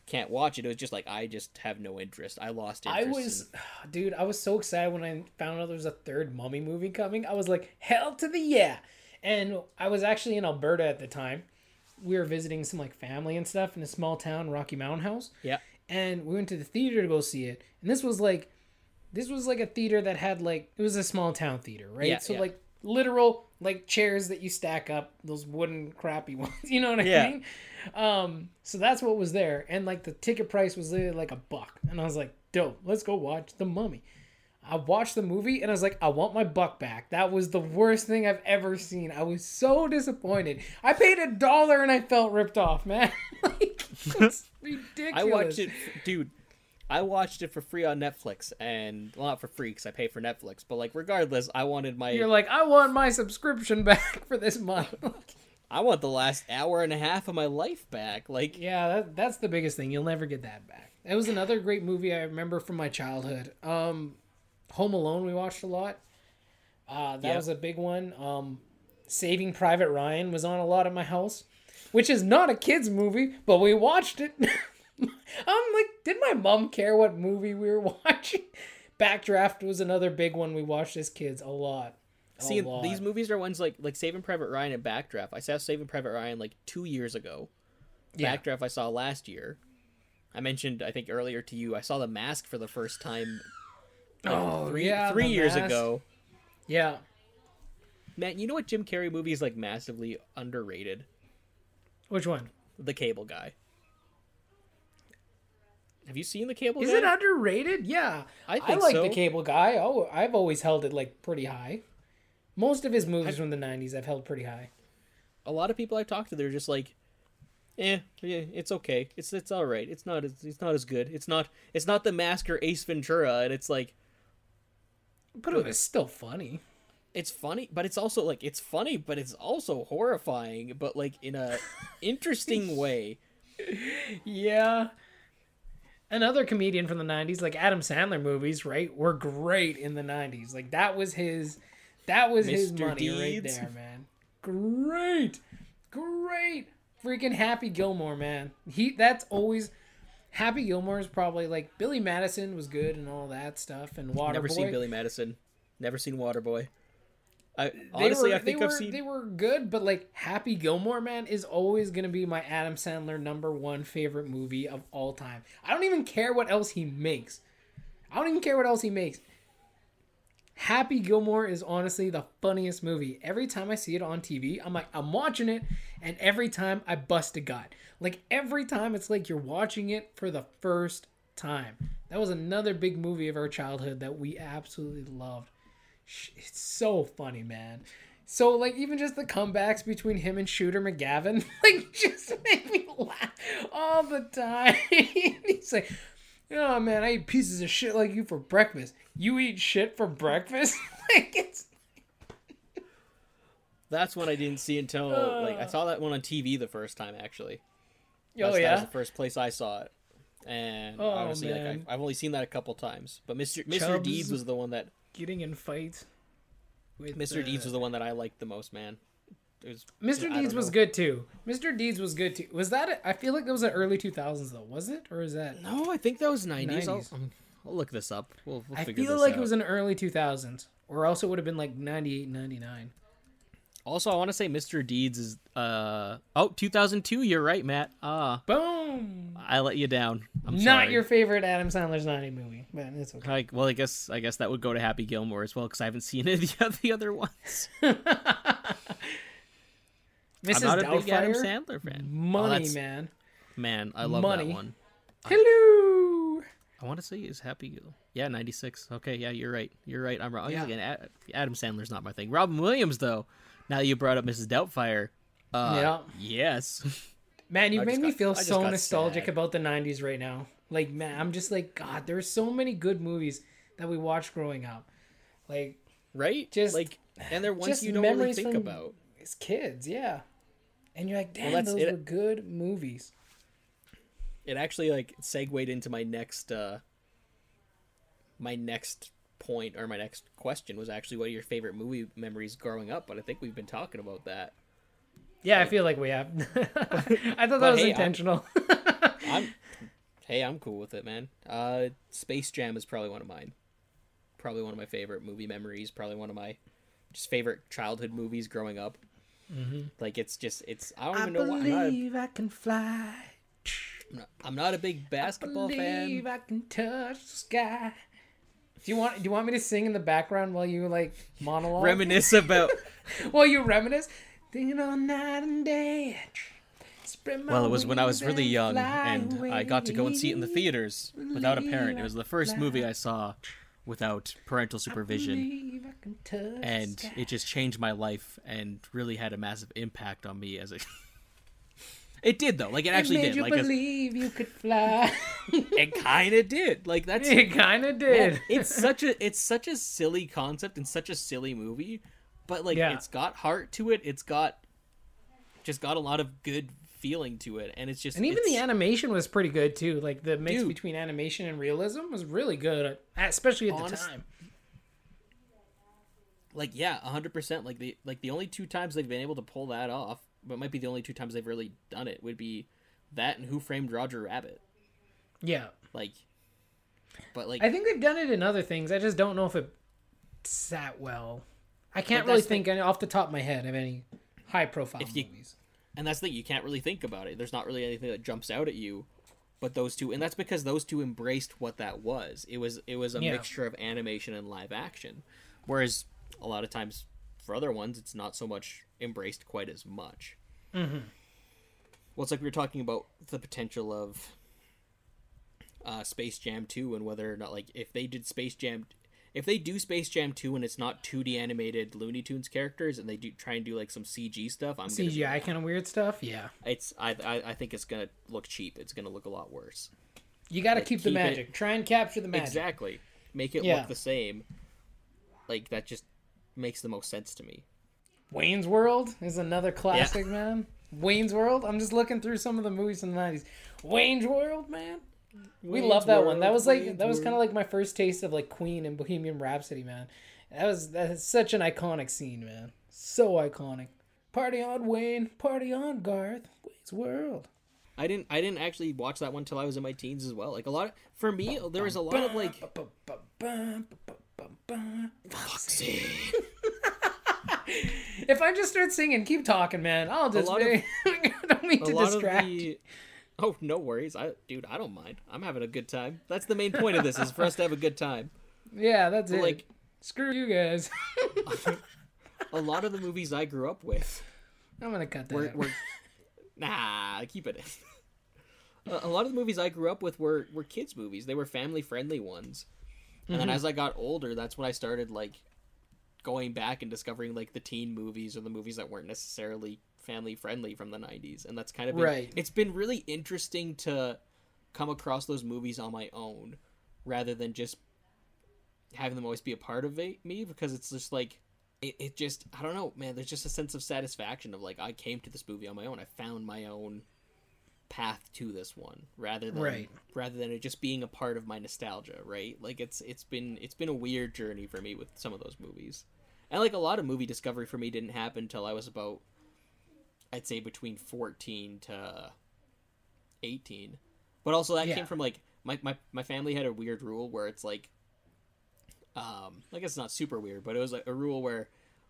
can't watch it." It was just like I just have no interest. I lost I was, in- dude, I was so excited when I found out there was a third Mummy movie coming. I was like, hell to the yeah! And I was actually in Alberta at the time. We were visiting some like family and stuff in a small town, Rocky Mountain House. Yeah. And we went to the theater to go see it. And this was like, this was like a theater that had like it was a small town theater, right? Yeah, so yeah. like literal like chairs that you stack up, those wooden crappy ones. You know what I Yeah. mean? Um, so that's what was there, and like the ticket price was literally like a buck, and I was like, dope, let's go watch the Mummy. I watched the movie and I was like, I want my buck back. That was the worst thing I've ever seen. I was so disappointed. I paid a dollar and I felt ripped off, man. like, it's ridiculous. I watched it, dude. I watched it for free on Netflix, and well, not for free because I pay for Netflix. But like, regardless, I wanted my. You're like, I want my subscription back for this month. I want the last hour and a half of my life back. Like, yeah, that, that's the biggest thing. You'll never get that back. It was another great movie I remember from my childhood. Um, Home Alone, we watched a lot. Uh, that Yeah. was a big one. Um, Saving Private Ryan was on a lot at my house, which is not a kids movie, but we watched it. I'm like, did my mom care what movie we were watching? Backdraft was another big one we watched as kids a lot. A see, lot. these movies are ones like like Saving Private Ryan and Backdraft. I saw Saving Private Ryan like two years ago. Yeah. Backdraft I saw last year. I mentioned I think earlier to you I saw The Mask for the first time. Like, Oh, three yeah, three years Mask. ago. Yeah. Man, you know what Jim Carrey movie is like massively underrated? Which one? The Cable Guy. Have you seen The Cable Is Guy? Is it underrated? Yeah. I I like so. the cable guy. Oh, I've always held it like pretty high. Most of his movies from the '90s I've held pretty high. a lot of people I've talked to, they're just like, "Eh, yeah, it's okay. It's it's all right. It's not as it's not as good. It's not it's not the Mask or Ace Ventura." And it's like But it was still funny. it's funny, but it's also like it's funny, but it's also horrifying, but like in a interesting way. Yeah. Another comedian from the '90s, like Adam Sandler movies, right, were great in the '90s. Like that was his, that was his Mr. money right there, man. Great, great, freaking Happy Gilmore, man. He that's always. Happy Gilmore is probably like Billy Madison was good and all that stuff and Waterboy. Never seen Billy Madison. Never seen Waterboy. I honestly, were, I think they I've seen. they were good, but like Happy Gilmore, man, is always gonna be my Adam Sandler number one favorite movie of all time. I don't even care what else he makes. I don't even care what else he makes. Happy Gilmore is honestly the funniest movie. Every time I see it on TV, I'm like, I'm watching it, and every time I bust a gut. Like every time, it's like you're watching it for the first time. That was another big movie of our childhood that we absolutely loved. It's so funny, man. So like even just the comebacks between him and Shooter McGavin, like just make me laugh all the time. He's like, "Oh man, I eat pieces of shit like you for breakfast. You eat shit for breakfast." like it's That's one I didn't see until like I uh. saw that one on TV the first time. Actually, oh That's- that was yeah. the first place I saw it. And Oh, obviously, like man. I've, I've only seen that a couple times. But Mr. Mr. Chubbs. Deeds was the one that Getting in fights. Mr. uh, Deeds was the one that I liked the most, man. It was Mr. Deeds was good too. Mr. Deeds was good too. Was that? A, I feel like it was the early 2000s though. Was it or is that? No, I think that was nineties. I'll, I'll look this up. We'll, we'll I feel like out. it was in early 2000s, or else it would have been like 98, 99. Also, I want to say Mr. Deeds is uh oh 2002. You're right, Matt. Ah, Boom. I let you down. I'm Not sorry. your favorite Adam Sandler's 90 movie, but it's okay. I, well, I guess I guess that would go to Happy Gilmore as well because I haven't seen any of the, the other ones. Mrs. I'm not a big Adam Sandler fan. Oh, money that's- man. Man, I love Money. that one. Hello. I want to say is Happy Gil. Yeah, 96. Okay, yeah, you're right. You're right. I'm wrong. Yeah. Again, Adam Sandler's not my thing. Robin Williams, though. Now that you brought up Mrs. Doubtfire. Uh, Yeah. Yes. Man, you I made just me got- feel I so nostalgic sad. about the 90s right now. Like, man, I'm just like, God, there are so many good movies that we watched growing up. Like, right? Just- like, and they're ones just you don't really think from- about. as kids, yeah. And you're like, damn, that's those it. were good movies. It actually like segued into my next uh my next point or my next question was actually what are your favorite movie memories growing up, but I think we've been talking about that. Yeah, I feel like we have. I thought that was hey, I'm- intentional. I'm hey, I'm cool with it, man. Uh, Space Jam is probably one of mine. Probably one of my favorite movie memories. Probably one of my just favorite childhood movies growing up. Mm-hmm. Like it's just it's I don't even know why I'm not, a, I can fly. I'm not I'm not a big basketball fan. Believe I can touch the sky. Do you want do you want me to sing in the background while you like monologue? Reminisce about. while you reminisce? Thinking all night and day. Well, it was when I was really young, and I got to go and see it in the theaters without a parent. It was the first movie I saw without parental supervision. Believe I can touch the and it just changed my life and really had a massive impact on me as a it did though like it actually it made did you like believe you could fly. it kind of did like that's it kind of did. it's such a it's such a silly concept and such a silly movie but like Yeah. it's got heart to it it's got just got a lot of good feeling to it and it's just And even the animation was pretty good too. Like the mix Dude. between animation and realism was really good, uh, especially at the time. like yeah 100% like the like the only two times they've been able to pull that off but might be the only two times they've really done it would be that and who framed roger rabbit Yeah, like but like I think they've done it in other things. I just don't know if it sat well. I can't really the- think any, off the top of my head of any high profile you- movies. and that's the thing you can't really think about it there's not really anything that jumps out at you but those two and that's because those two embraced what that was it was it was a Yeah. mixture of animation and live action whereas a lot of times for other ones it's not so much embraced quite as much mm-hmm. well it's like we were talking about the potential of uh, space jam 2 and whether or not like if they did space jam if they do Space Jam 2 and it's not 2D animated Looney Tunes characters and they do try and do like some CG stuff, I'm CGI kind of weird stuff. Yeah, it's I, I I think it's gonna look cheap. It's gonna look a lot worse. you got to Like, keep the keep it- magic. Try and capture the magic. Exactly. Make it Yeah. look the same. Like that just makes the most sense to me. Wayne's World is another classic, man. Wayne's World. I'm just looking through some of the movies in the '90s. Wayne's World, man. We love that one. That was like that was kind of like my first taste of like Queen and Bohemian Rhapsody, man. That was that's such an iconic scene, man. So iconic. Party on Wayne, party on Garth. Wayne's World. I didn't I didn't actually watch that one until I was in my teens as well. Like a lot of, for me there was a lot of like If I just start singing, keep talking, man. I'll just lot of- I don't mean to distract. the Oh, no worries. I dude, I don't mind. I'm having a good time. That's the main point of this is for us to have a good time. Yeah, that's it. like- screw you guys. A lot of the movies I grew up with I'm gonna cut that. were, were nah, keep it in. A- lot of the movies I grew up with were were kids movies. They were family friendly ones. And then mm-hmm. as I got older, that's when I started like going back and discovering like the teen movies or the movies that weren't necessarily family friendly from the 90s. And that's kind of been, Right. it's been really interesting to come across those movies on my own rather than just having them always be a part of it, me because it's just like it, it just I don't know, man, there's just a sense of satisfaction of like I came to this movie on my own. I found my own path to this one rather than Right. rather than it just being a part of my nostalgia, right? Like it's it's been it's been a weird journey for me with some of those movies. And like a lot of movie discovery for me didn't happen until I was about I'd say between 14 to 18. But also that Yeah. came from like my, my my family had a weird rule where it's like um I guess it's not super weird, but it was like a rule where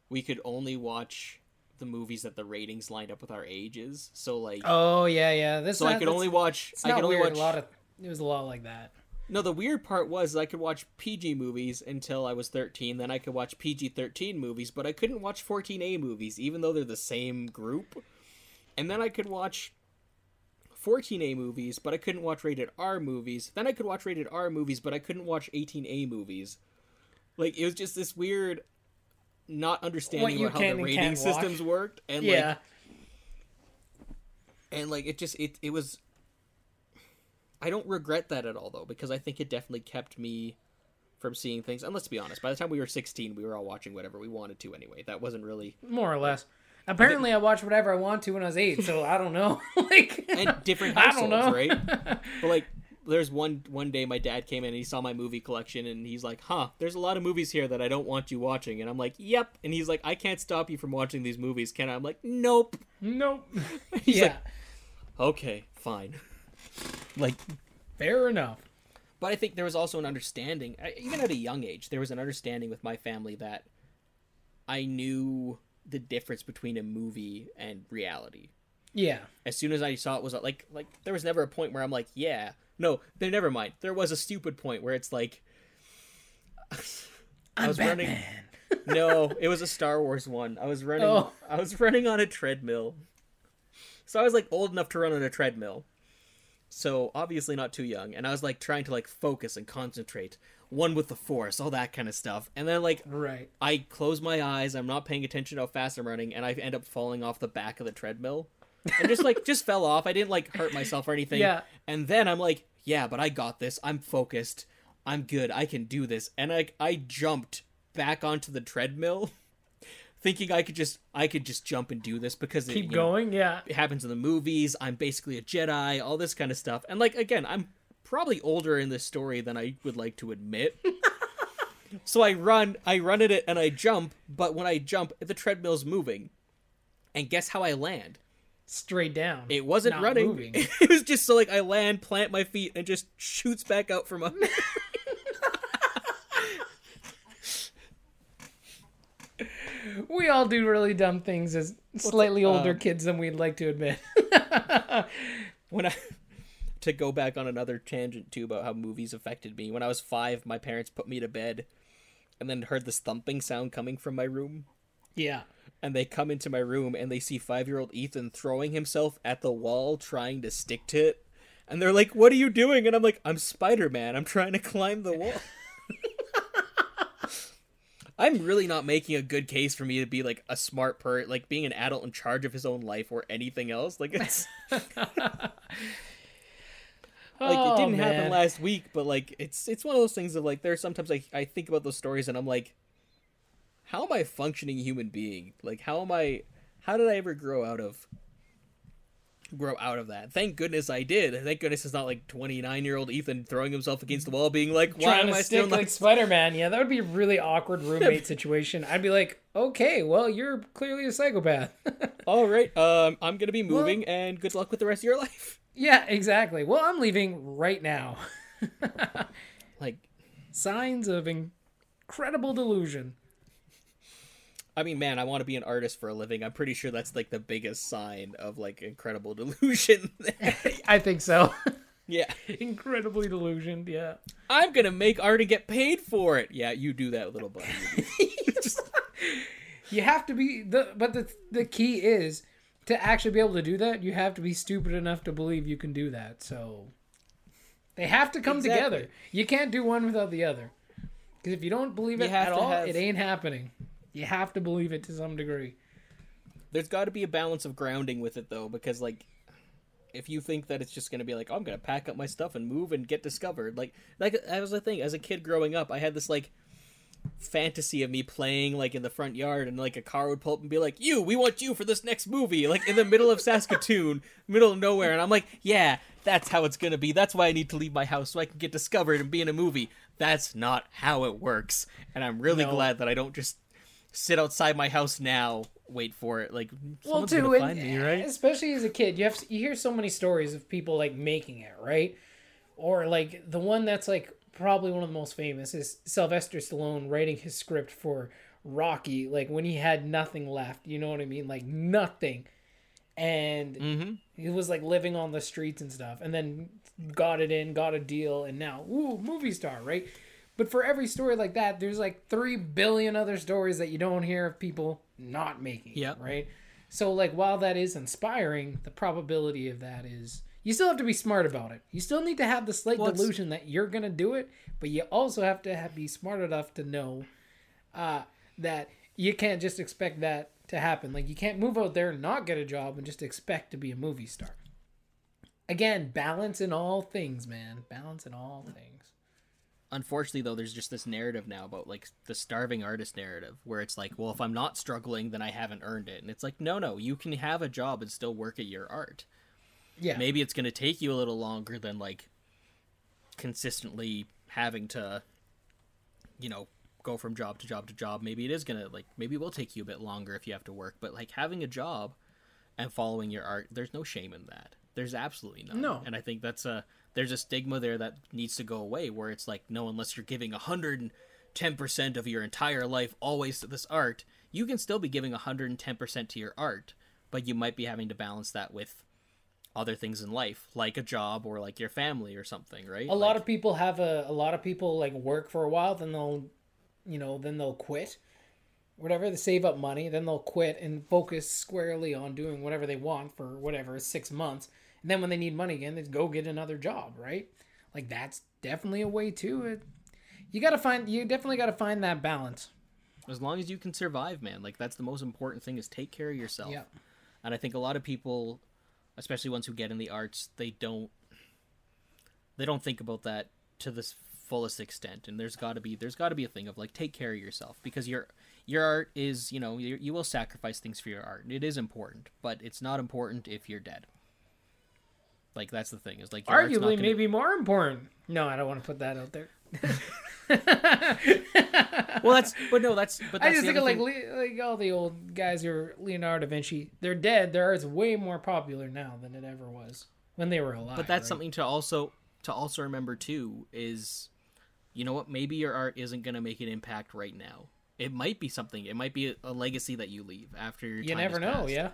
we could only watch the movies that the ratings lined up with our ages. So like Oh yeah, yeah. This so I could only watch I could only weird. watch A lot of it was a lot like that. No, the weird part was I could watch PG movies until I was 13, then I could watch PG-13 movies, but I couldn't watch 14A movies even though they're the same group. And then I could watch 14A movies, but I couldn't watch rated R movies. Then I could watch rated R movies, but I couldn't watch 18A movies. Like it was just this weird not understanding about how the rating watch. systems worked and yeah. like and like it just it it was I don't regret that at all though because I think it definitely kept me from seeing things. And let's be honest, by the time we were 16, we were all watching whatever we wanted to anyway. That wasn't really more or less. Apparently, I watched whatever I want to when I was eight, so I don't know. like, and different I don't households, know. right? But like there's one one day my dad came in and he saw my movie collection and he's like, "Huh, there's a lot of movies here that I don't want you watching." And I'm like, "Yep." And he's like, "I can't stop you from watching these movies, can I?" I'm like, "Nope." nope. He's yeah, like, "Okay, fine." Like fair enough. but I think there was also an understanding, even at a young age, there was an understanding with my family that I knew the difference between a movie and reality. Yeah, As soon as I saw it was like like there was never a point where I'm like, yeah, no, there never mind. There was a stupid point where it's like I was running. No, it was a Star Wars one. I was running. Oh. I was running on a treadmill. So I was like old enough to run on a treadmill. So obviously not too young, and I was like trying to like focus and concentrate, one with the force, all that kind of stuff. And then like Right. I close my eyes, I'm not paying attention to how fast I'm running, and I end up falling off the back of the treadmill. And just like just fell off. I didn't like hurt myself or anything. Yeah. And then I'm like, yeah, but I got this. I'm focused. I'm good. I can do this. And I I jumped back onto the treadmill thinking I could just I could just jump and do this because it, Keep know, going. Yeah. it happens in the movies. I'm basically a Jedi, all this kind of stuff. And like again, I'm probably older in this story than I would like to admit. so I run, I run at it and I jump, but when I jump, the treadmill's moving. And guess how I land? Straight down. It wasn't Not running. moving. it was just so like I land, plant my feet, and just shoots back out from under. We all do really dumb things as slightly older um, kids than we'd like to admit. when I to go back on another tangent too about how movies affected me. When I was five, my parents put me to bed, and then heard this thumping sound coming from my room. yeah. And they come into my room and they see five-year-old Ethan throwing himself at the wall, trying to stick to it. And they're like, "What are you doing?" And I'm like, "I'm Spider-Man. I'm trying to climb the wall." I'm really not making a good case for me to be like a smart per like being an adult in charge of his own life or anything else. Like it's like Oh, it didn't man. happen last week but like it's it's one of those things of like there's sometimes I, I think about those stories and i'm like how am i a functioning human being like how am i how did i ever grow out of grow out of that thank goodness i did thank goodness it's not like 29 year old ethan throwing himself against the wall being like why Trying am to i stick still like Spider Man. Yeah, that would be a really awkward roommate situation. I'd be like, okay, well, you're clearly a psychopath. all right um i'm gonna be moving and good luck with the rest of your life yeah, exactly. Well, I'm leaving right now. like Signs of incredible delusion. I mean, man, I want to be an artist for a living. I'm pretty sure that's like the biggest sign of like incredible delusion. I think so. yeah. Incredibly delusioned, yeah. I'm gonna make art and get paid for it. Yeah, you do that, little buddy. Just, You have to be the but the the key is to actually be able to do that, you have to be stupid enough to believe you can do that. So they have to come Exactly. together. You can't do one without the other. Because if you don't believe it at all, have- it ain't happening. You have to believe it to some degree. there's got to be a balance of grounding with it though, because like, if you think that it's just gonna be like, oh, I'm gonna pack up my stuff and move and get discovered, like, like that was the thing. As a kid growing up, I had this like fantasy of me playing like in the front yard and like a car would pull up and be like you we want you for this next movie like in the middle of saskatoon middle of nowhere and i'm like yeah that's how it's gonna be that's why i need to leave my house so i can get discovered and be in a movie that's not how it works and i'm really No. glad that i don't just sit outside my house now wait for it like Well, too, and- find me right especially as a kid, you have you hear so many stories of people like making it, right? Or like the one that's like probably one of the most famous is Sylvester Stallone writing his script for Rocky, like when he had nothing left. You know what I mean? Like nothing, and mm-hmm he was like living on the streets and stuff, and then got it in, got a deal, and now ooh, movie star, right? But for every story like that, there's like three billion other stories that you don't hear of people not making. it, Yep. Right. So like while that is inspiring, the probability of that is you still have to be smart about it. You still need to have the slight Well, delusion that you're gonna do it, but you also have to have, be smart enough to know uh, that you can't just expect that to happen. Like you can't move out there and not get a job and just expect to be a movie star. Again, balance in all things, man. Balance in all things. Unfortunately though there's just this narrative now about like the starving artist narrative where it's like well if i'm not struggling then i haven't earned it. And it's like no no you can have a job and still work at your art. Yeah. maybe it's going to take you a little longer than like consistently having to you know go from job to job to job. Maybe it is going to like maybe it will take you a bit longer if you have to work. But like having a job and following your art there's no shame in that. There's absolutely none. No. and i think that's a there's a stigma there that needs to go away where it's like no unless you're giving 110% of your entire life always to this art you can still be giving 110% to your art but you might be having to balance that with other things in life like a job or like your family or something right a lot of people have a a lot of people like work for a while then they'll you know, then they'll quit. Whatever, they save up money, then they'll quit and focus squarely on doing whatever they want for whatever, six months. And then when they need money again, they go get another job, right? Like that's definitely a way too. It, uh, you gotta find you definitely gotta find that balance. As long as you can survive, man. Like that's the most important thing is take care of yourself. Yeah. And I think a lot of people, especially ones who get in the arts, they don't they don't think about that to the fullest extent. And there's got to be there's got to be a thing of like take care of yourself because your your art is you know you, you will sacrifice things for your art. It is important, but it's not important if you're dead. Like that's the thing is like your art's not Arguably, gonna- maybe more important. No, I don't want to put that out there. well that's but no that's but that's I just think of like. Le- like all the old guys who are Leonardo da Vinci. They're dead. Their art's way more popular now than it ever was when they were alive. But that's right? something to also to also remember too is you know what maybe your art isn't going to make an impact right now. It might be something. It might be a, a legacy that you leave after your You never know. passed. Yeah,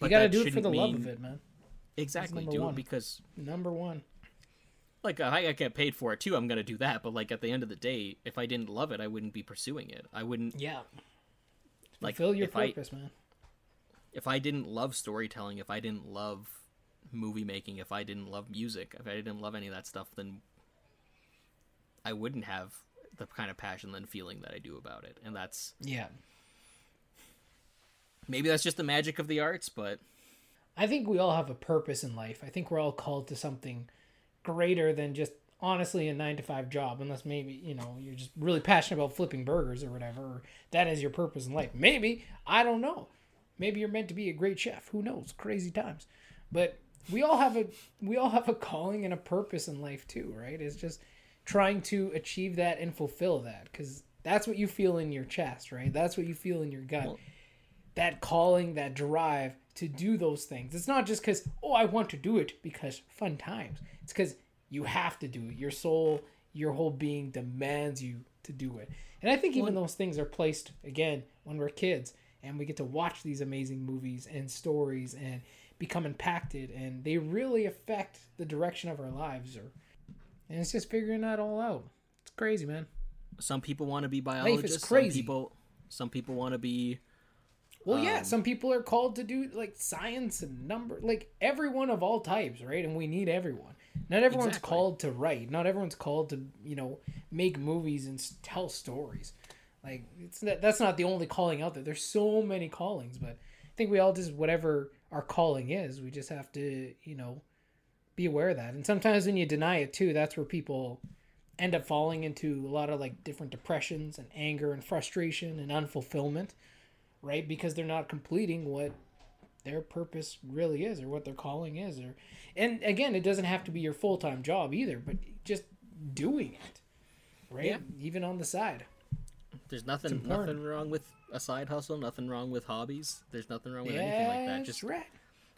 you got to do it for the shouldn't love of it, man. Exactly. Do one. it because Number one. like I, I get paid for it too. I'm going to do that, but like at the end of the day, if I didn't love it, I wouldn't be pursuing it. I wouldn't Yeah, like fulfill your if I purpose, man. if I didn't love storytelling, if I didn't love movie making, if I didn't love music, if I didn't love any of that stuff, then I wouldn't have the kind of passion and feeling that I do about it. And that's Yeah, maybe that's just the magic of the arts, but I think we all have a purpose in life. I think we're all called to something greater than just honestly a nine to five job, unless maybe you know you're just really passionate about flipping burgers or whatever. Or that is your purpose in life. Maybe I don't know. Maybe you're meant to be a great chef. Who knows? Crazy times. But we all have a we all have a calling and a purpose in life too, right? It's just trying to achieve that and fulfill that because that's what you feel in your chest, right? That's what you feel in your gut. Well- that calling, that drive to do those things. It's not just because oh I want to do it because fun times. It's because you have to do it. Your soul, your whole being demands you to do it. And I think even those things are placed again when we're kids and we get to watch these amazing movies and stories and become impacted and they really affect the direction of our lives or and it's just figuring that all out. It's crazy, man. some people want to be biologists. crazy. Some people, some people want to be. Well, yeah, Um, some people are called to do like science and number, like everyone of all types, right? And we need everyone. Not everyone's Exactly. called to write. Not everyone's called to, you know, make movies and tell stories. Like it's not, that's not the only calling out there. There's so many callings, but I think we all just whatever our calling is, we just have to, you know, be aware of that. And sometimes when you deny it too, that's where people end up falling into a lot of like different depressions and anger and frustration and unfulfillment right? Because they're not completing what their purpose really is or what their calling is or and again, it doesn't have to be your full-time job either, but just doing it. Right? Yeah. Even on the side. There's nothing, nothing wrong with a side hustle. Nothing wrong with hobbies. There's nothing wrong with anything like that. Just, right.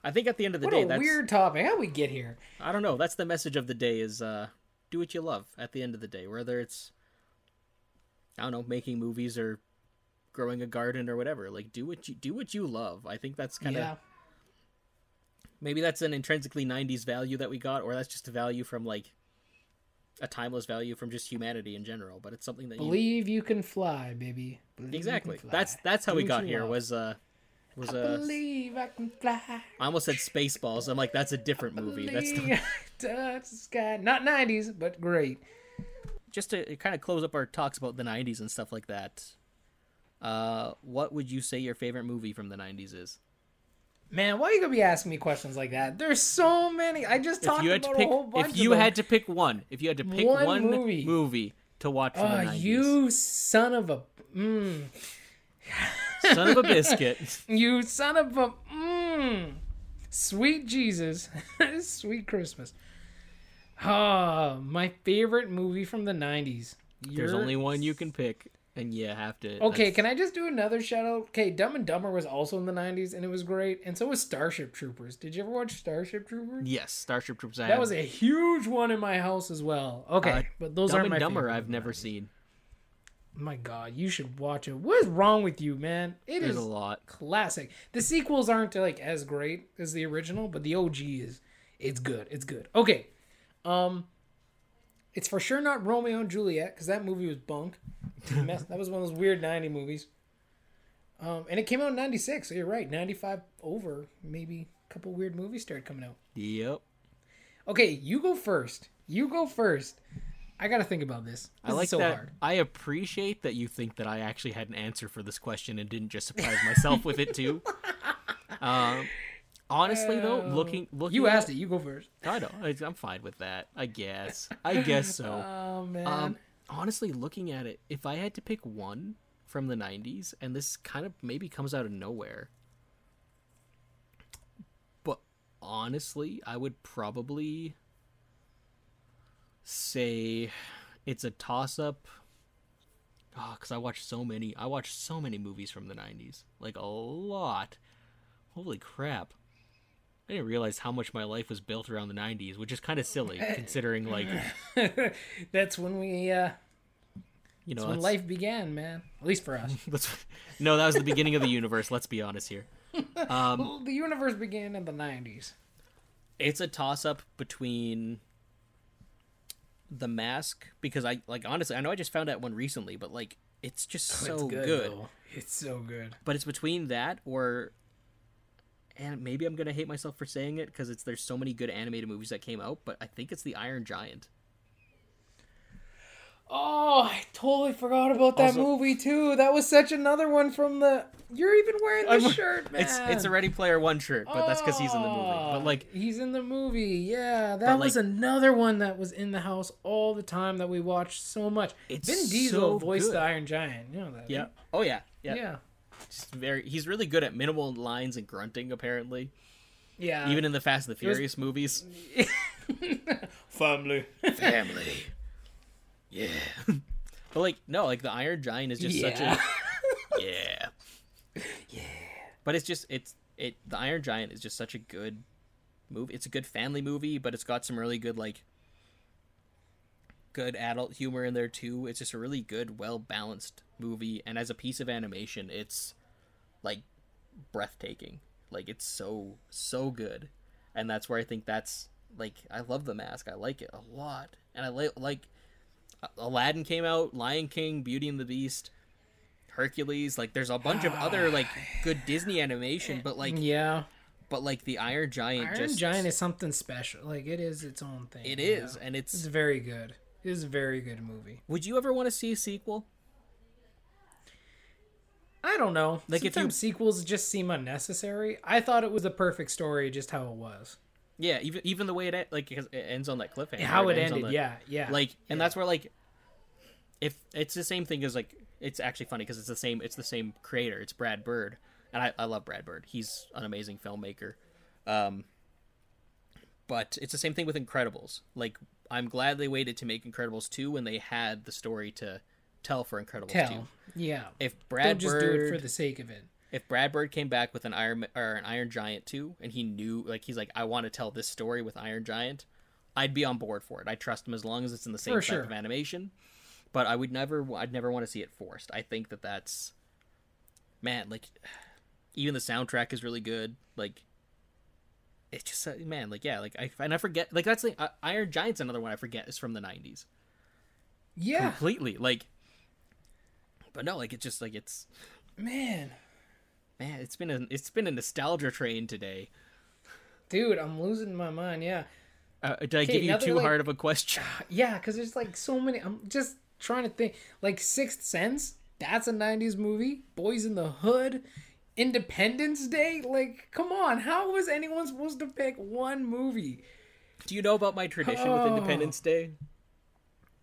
I think at the end of the What day, a that's weird topic. How we get here? I don't know. That's the message of the day is uh do what you love at the end of the day. Whether it's I don't know, making movies or growing a garden or whatever. Like do what you do what you love. I think that's kind of yeah. maybe that's an intrinsically 90s value that we got or that's just a value from like a timeless value from just humanity in general, but it's something that Believe you can fly, baby. Believe Exactly. fly. That's that's how Do we got here love. was uh was I uh believe I can fly. I almost said Spaceballs. I'm like that's a different movie. That's I touch the sky. Not 90s, but great. just to kind of close up our talks about the 90s and stuff like that. Uh what would you say your favorite movie from the 90s is? Man, why are you gonna be asking me questions like that? There's so many. I just talked about pick a whole bunch if you had to pick one, if you had to pick One one, movie. movie. to watch from Oh, the 90s. you son of a mm, son of a biscuit. you son of a mm, sweet Jesus, sweet Christmas. Ah, my favorite movie from the '90s. There's You're- only one you can pick and you have to Okay, that's- can I just do another shout out? Okay, Dumb and Dumber was also in the '90s and it was great, and so was Starship Troopers. Did you ever watch Starship Troopers? Yes, Starship Troopers. I That have. was a huge one in my house as well. Okay, Uh, but those Dumb are and my Dumber I've never 90s. seen. My God, you should watch it. What is wrong with you, man? It There's is a lot. classic. The sequels aren't like as great as the original, but the OG is. It's good. It's good. Okay, um, it's for sure not Romeo and Juliet because that movie was bunk. That was one of those weird 90 movies. Um, and it came out in 96, so you're right. 95 over, maybe a couple weird movies started coming out. Yep. Okay, you go first. You go first. I got to think about this. This I like so that. hard. I appreciate that you think that I actually had an answer for this question and didn't just surprise myself with it too. Um, honestly, though, looking looking, You asked at, it. You go first. I know. I- I'm fine with that. I guess. I guess so. Oh, man. Um, honestly, looking at it, if I had to pick one from the '90s, and this kind of maybe comes out of nowhere, but honestly, I would probably say it's a toss-up. Ah, oh, because I watched so many. I watched so many movies from the '90s, like a lot. Holy crap! I didn't realize how much my life was built around the '90s, which is kind of silly considering, like, that's when we, uh, you know, that's when life began, man. At least for us. Let's, no, that was the beginning of the universe. Let's be honest here. Um, Well, the universe began in the 90s. it's a toss up between the mask because I like honestly I know I just found that one recently, but like it's just so it's good. good. It's so good. But it's between that or and maybe I'm gonna hate myself for saying it because it's there's so many good animated movies that came out, but I think it's the Iron Giant. Oh, I totally forgot about that Also- movie too. That was such another one from the. You're even wearing the I'm- shirt, man. It's it's a Ready Player One shirt, but that's because he's in the movie. But Oh, like he's in the movie. Yeah, that was like- another one that was in the house all the time that we watched so much. It's Vin Diesel so voiced good. the Iron Giant. You know that? yeah, right? oh yeah, yeah, Yeah. Just very. He's really good at minimal lines and grunting. Apparently, Yeah. even in the Fast and the was- Furious movies. family. family. Yeah. but like no, like the Iron Giant is just such a Yeah. Yeah. But it's just it's it the Iron Giant is just such a good movie. It's a good family movie, but it's got some really good like good adult humor in there too. It's just a really good, well balanced movie and as a piece of animation, it's like breathtaking. Like it's so so good. And that's where I think that's like I love the mask. I like it a lot. And I like like Aladdin came out, Lion King, Beauty and the Beast, Hercules, like there's a bunch of other like good Disney animation, but like yeah. but like the Iron Giant Iron just Giant is something special. Like it is its own thing. It is, know? and It's it's very good. It is a very good movie. would you ever want to see a sequel? I don't know. Like, Like if you- Sometimes sequels just seem unnecessary. I thought it was a perfect story, just how it was, Yeah, even even the way it like 'cause it ends on that cliffhanger. how it on ended. the- yeah, yeah. like and that's where like if it's the same thing as like it's actually funny because it's the same it's the same creator it's brad bird and I, I love brad bird he's an amazing filmmaker um but it's the same thing with incredibles like i'm glad they waited to make incredibles 2 when they had the story to tell for incredibles 2. Yeah. if brad Don't just bird do it for the sake of it. if Brad Bird came back with an Iron or an Iron Giant two, and he knew like he's like I want to tell this story with Iron Giant, I'd be on board for it. I trust him as long as it's in the same For type sure. of animation. But I would never, I'd never want to see it forced. I think that that's, man, like, even the soundtrack is really good. Like, it's just man, like yeah, like I and I forget like that's the uh, Iron Giant's another one I forget is from the '90s Yeah, completely. Like, but no, like it's just like it's man, man, it's been a it's been a nostalgia train today. dude, I'm losing my mind. Yeah, Uh, did I give you too like- hard of a question? yeah, because there's like so many. I'm just trying to think. Like Sixth Sense, that's a '90s movie. Boys in the Hood, Independence Day. Like, come on, how was anyone supposed to pick one movie? Do you know about my tradition with Oh. Independence Day?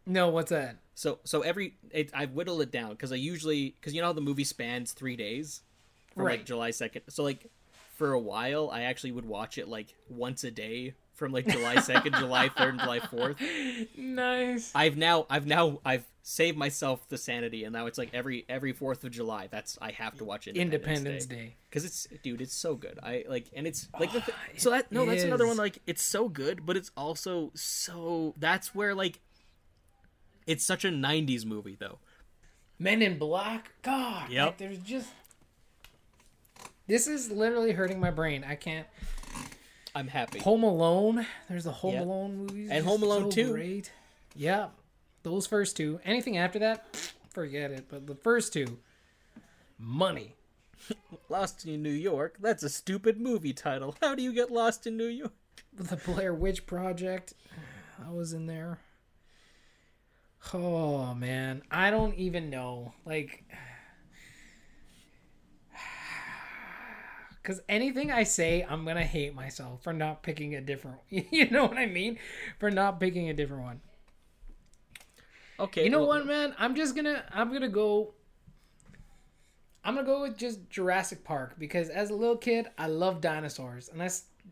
No, what's that? So so every it, I whittle it down because I usually because you know how the movie spans three days from like Right. July second. So like for a while I actually would watch it like once a day from like July second, July third, and July fourth. Nice. I've now I've now I've saved myself the sanity and now it's like every every Fourth of July that's I have to watch Independence, Independence Day. Day. because it's dude it's so good i like and it's like the ah, th- so that no that's another one like it's so good but it's also so that's where like it's such a 90s movie though Men in Black. God. Yep. Like, there's just. This is literally hurting my brain. I can't. I'm happy Home Alone. There's the Home Yep. Alone movies. And Home Alone so 2. Great. Yeah. Those first two. Anything after that, forget it. But the first two, money. Lost in New York. That's a stupid movie title. How do you get lost in New York? The Blair Witch Project. I was in there. Oh man, I don't even know. Like, because anything I say, I'm gonna hate myself for not picking a different. You know what I mean? For not picking a different one. Okay. You know well, what, man? I'm just gonna. I'm gonna go. I'm gonna go with just Jurassic Park because as a little kid, I love dinosaurs and I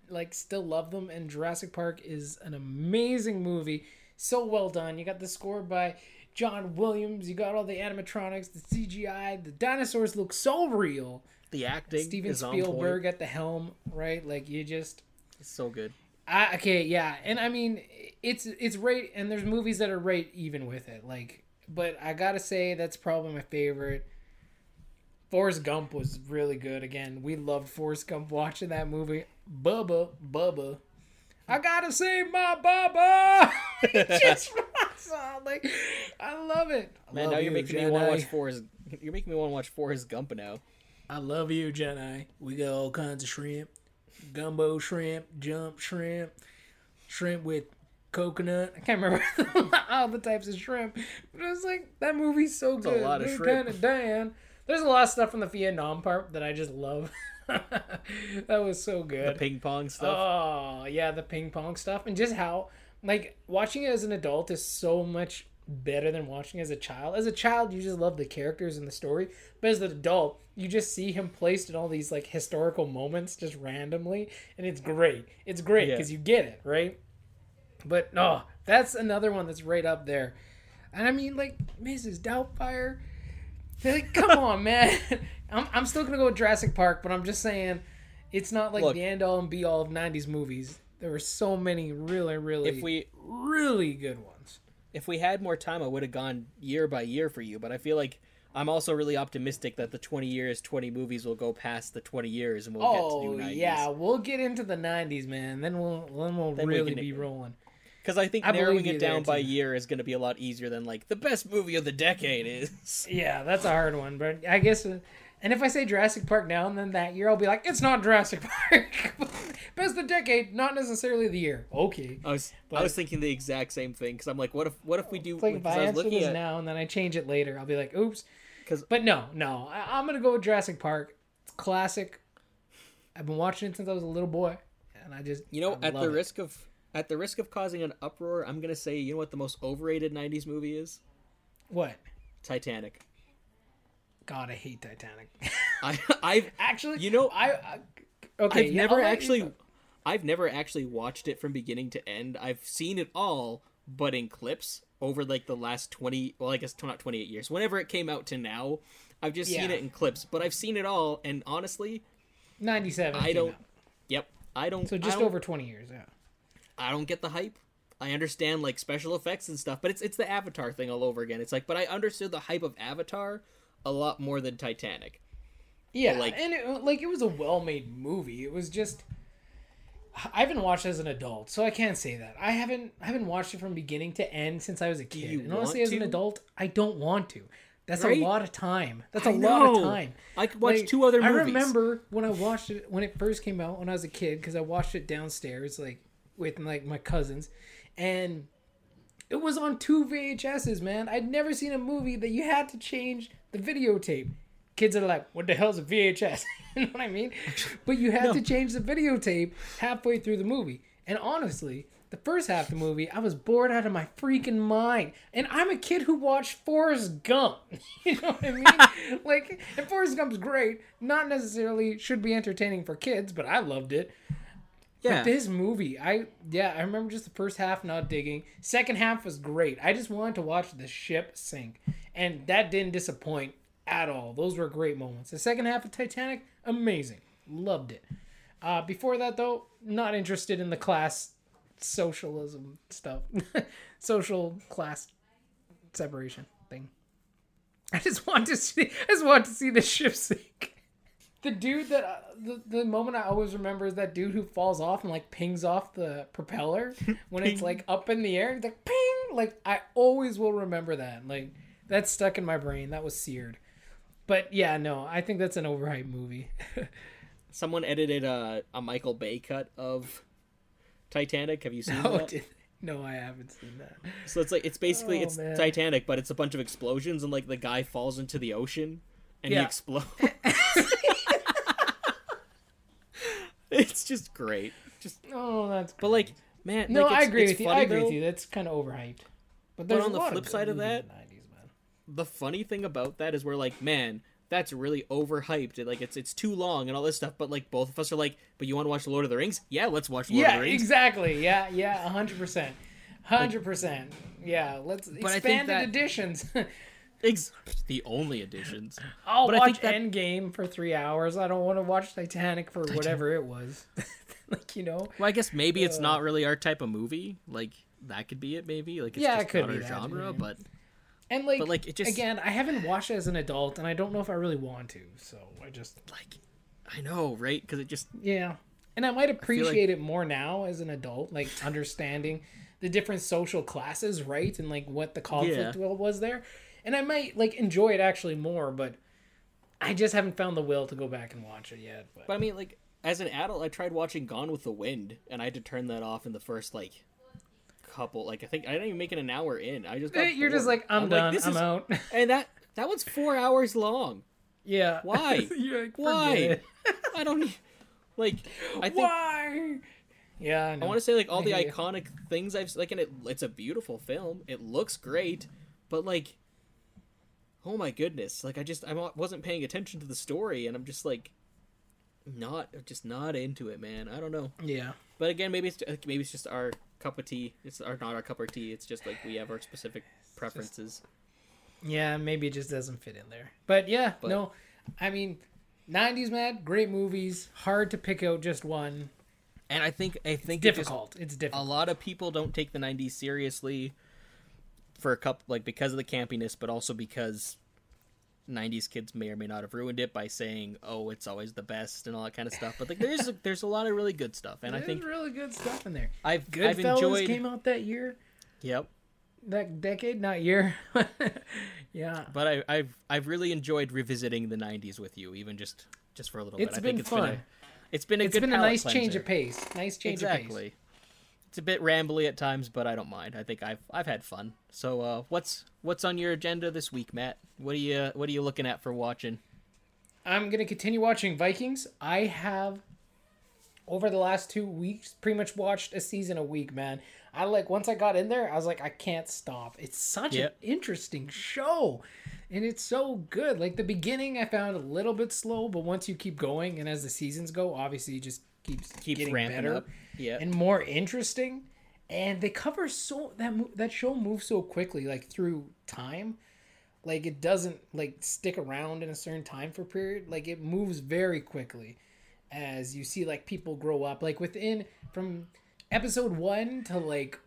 like still love them. And Jurassic Park is an amazing movie, so well done. You got the score by John Williams. You got all the animatronics, the CGI. The dinosaurs look so real. The acting Steven is on Spielberg at the helm, right? Like you just. It's so good. I, okay, yeah, and I mean it's it's right, and there's movies that are right even with it, like. But I gotta say that's probably my favorite. Forrest Gump was really good. Again, we loved Forrest Gump watching that movie. Bubba, Bubba, I gotta save my Bubba. Just runs on, like I love it. I Man, love now you're you, making me want to watch Forrest. You're making me want to watch Forrest Gump now. I love you, Jenny. We got all kinds of shrimp, gumbo shrimp, jump shrimp, shrimp with coconut. I can't remember all the types of shrimp, but it was like that movie's so a good. lot of shrimp. Dan. There's a lot of stuff from the Vietnam part that I just love. that was so good. The ping pong stuff. Oh yeah, the ping pong stuff and just how like watching it as an adult is so much better than watching as a child. As a child, you just love the characters and the story, but as an adult, you just see him placed in all these like historical moments just randomly, and it's great. It's great Yeah. because you get it right. But no, that's another one that's right up there. And I mean, like Mrs. Doubtfire. Like, come on, man. I'm, I'm still gonna go with Jurassic Park, but I'm just saying, it's not like Look. the end all and be all of '90s movies. There were so many really, really, if we really good ones. If we had more time, I would have gone year by year for you. But I feel like I'm also really optimistic that the 20 years, 20 movies will go past the 20 years, and we'll Oh get to do 90s. yeah, we'll get into the '90s, man. Then we'll then we'll Then really can- be rolling. Because I think I narrowing it down by year is going to be a lot easier than like the best movie of the decade is. Yeah, that's a hard one, but I guess. And if I say Jurassic Park now and then that year, I'll be like, it's not Jurassic Park. Best of the decade, not necessarily the year. Okay. I was I was thinking the exact same thing because I'm like, what if what if we do? Like if I was answer looking this at now and then I change it later, I'll be like, oops. 'Cause- But no, no, I, I'm gonna go with Jurassic Park. It's classic. I've been watching it since I was a little boy, and I just you know I at the it. risk of at the risk of causing an uproar, I'm gonna say you know what the most overrated '90s movie is? what? Titanic. God, I hate Titanic. I I've actually, You know, I, I okay. I've yeah, never actually. I've never actually watched it from beginning to end. I've seen it all, but in clips over like the last 20, well I guess not 28 years. Whenever it came out to now, I've just seen it in clips, but I've seen it all and honestly, 97. I don't out. Yep, I don't So just don't- over 20 years. Yeah. I don't get the hype. I understand like special effects and stuff, but it's it's the Avatar thing all over again. It's like, but I understood the hype of Avatar a lot more than Titanic. Yeah, like- and it, like it was a well-made movie. It was just I haven't watched it as an adult, so I can't say that. I haven't I haven't watched it from beginning to end since I was a kid. and honestly, as an adult, I don't want to. That's Right? a lot of time. That's I a lot of time. I could watch Like, two other I movies. remember when I watched it when it first came out when I was a kid because I watched it downstairs like with like my cousins, and it was on two VHSs. Man, I'd never seen a movie that you had to change the videotape. Kids are like, "What the hell's a VHS?" you know what I mean? But you had No. to change the videotape halfway through the movie. And honestly, the first half of the movie, I was bored out of my freaking mind. And I'm a kid who watched Forrest Gump. you know what I mean? like, and Forrest Gump's great. Not necessarily should be entertaining for kids, but I loved it. Yeah. But this movie, I yeah, I remember just the first half not digging. Second half was great. I just wanted to watch the ship sink, and that didn't disappoint at all. Those were great moments. The second half of Titanic, amazing, loved it. Uh, before that though, not interested in the class socialism stuff, social class separation thing. I just want to see. I just want to see the ship sink. The dude that uh, the the moment I always remember is that dude who falls off and like pings off the propeller when it's like up in the air. It's like ping. Like I always will remember that. Like That's stuck in my brain. That was seared. But yeah, no, I think that's an overhyped movie. Someone edited a, a Michael Bay cut of Titanic. Have you seen no, that? did- no, I haven't seen that. So it's like it's basically Oh, it's man. Titanic, but it's a bunch of explosions and like the guy falls into the ocean and he explodes. it's just great. Just Oh, that's. but like man, no, like, I agree it's with you. I agree though. with you. That's kind of overhyped. But there's on the flip side of that- the 90s, man. The funny thing about that is we're like, man, that's really overhyped. and, Like it's it's too long and all this stuff. But like both of us are like, but you want to watch Lord of the Rings? Yeah, let's watch Lord Yeah, of the Rings. Yeah, exactly. Yeah, yeah, hundred percent, hundred percent. Yeah, let's I think expanded that- editions. Ex- the only additions. I'll But I watch think that- Endgame for three hours. I don't want to watch Titanic for whatever it was. like you know, Well, I guess maybe it's uh. not really our type of movie. Like that could be it. Maybe like it's Yeah, just it could not be our that, genre. yeah. But and like, But, like, it just- again, I haven't watched it as an adult, and I don't know if I really want to. So I just like, I know, right? Because it just yeah, and I might like- appreciate it more now as an adult, like understanding the different social classes, right, and like what the conflict Yeah. was there, and I might like enjoy it actually more, but. I just haven't found the will to go back and watch it yet. But, But I mean, like, as an adult, I tried watching Gone with the Wind, and I had to turn that off in the first like couple. Like, I think I didn't even make it an hour in. I just got Eh, you're just like, I'm, done. this I'm is- out. And that that one's four hours long. yeah. Why? like, Why? I don't like. I think Why? Yeah, I, I want to say like all the hear you. iconic things I've like, and it it's a beautiful film. It looks great, but like, oh my goodness, like I just I wasn't paying attention to the story, and I'm just like, not just not into it, man. I don't know. Yeah. But again, maybe it's maybe it's just our cup of tea. It's our not our cup of tea. It's just like we have our specific preferences. Yeah, maybe it just doesn't fit in there. But yeah, But- no. I mean, 90s Mad, great movies. Hard to pick out just one. And I think I think it just- Difficult. It's difficult. a lot of people don't take the 90s seriously for a couple like because of the campiness but also because 90s kids may or may not have ruined it by saying oh it's always the best and all that kind of stuff but like there's a, there's a lot of really good stuff and i think really good stuff in there. i've i've Goodfellas enjoyed came out that year, yep that decade, not year. yeah. but I, i've i've really enjoyed revisiting the 90s with you even just just for a little It's bit i think it's fun. been a, it's been a It's good been a nice change of pace. Nice change of pace. exactly it's a bit rambly at times but i don't mind i think i've i've had fun so uh what's what's on your agenda this week matt what are you what are you looking at for watching I'm gonna continue watching Vikings. I have over the last two weeks pretty much watched a season a week, man. I like once I got in there, I was like, I can't stop. It's such Yep. an interesting show. And it's so good. Like the beginning I found a little bit slow, but once you keep going and as the seasons go, obviously you just keeps keeps getting ramping better up yeah and more interesting. And they cover so that mo- that show moves so quickly, like through time. Like it doesn't like stick around in a certain time for period. Like it moves very quickly, as you see like people grow up. Like within from episode one to like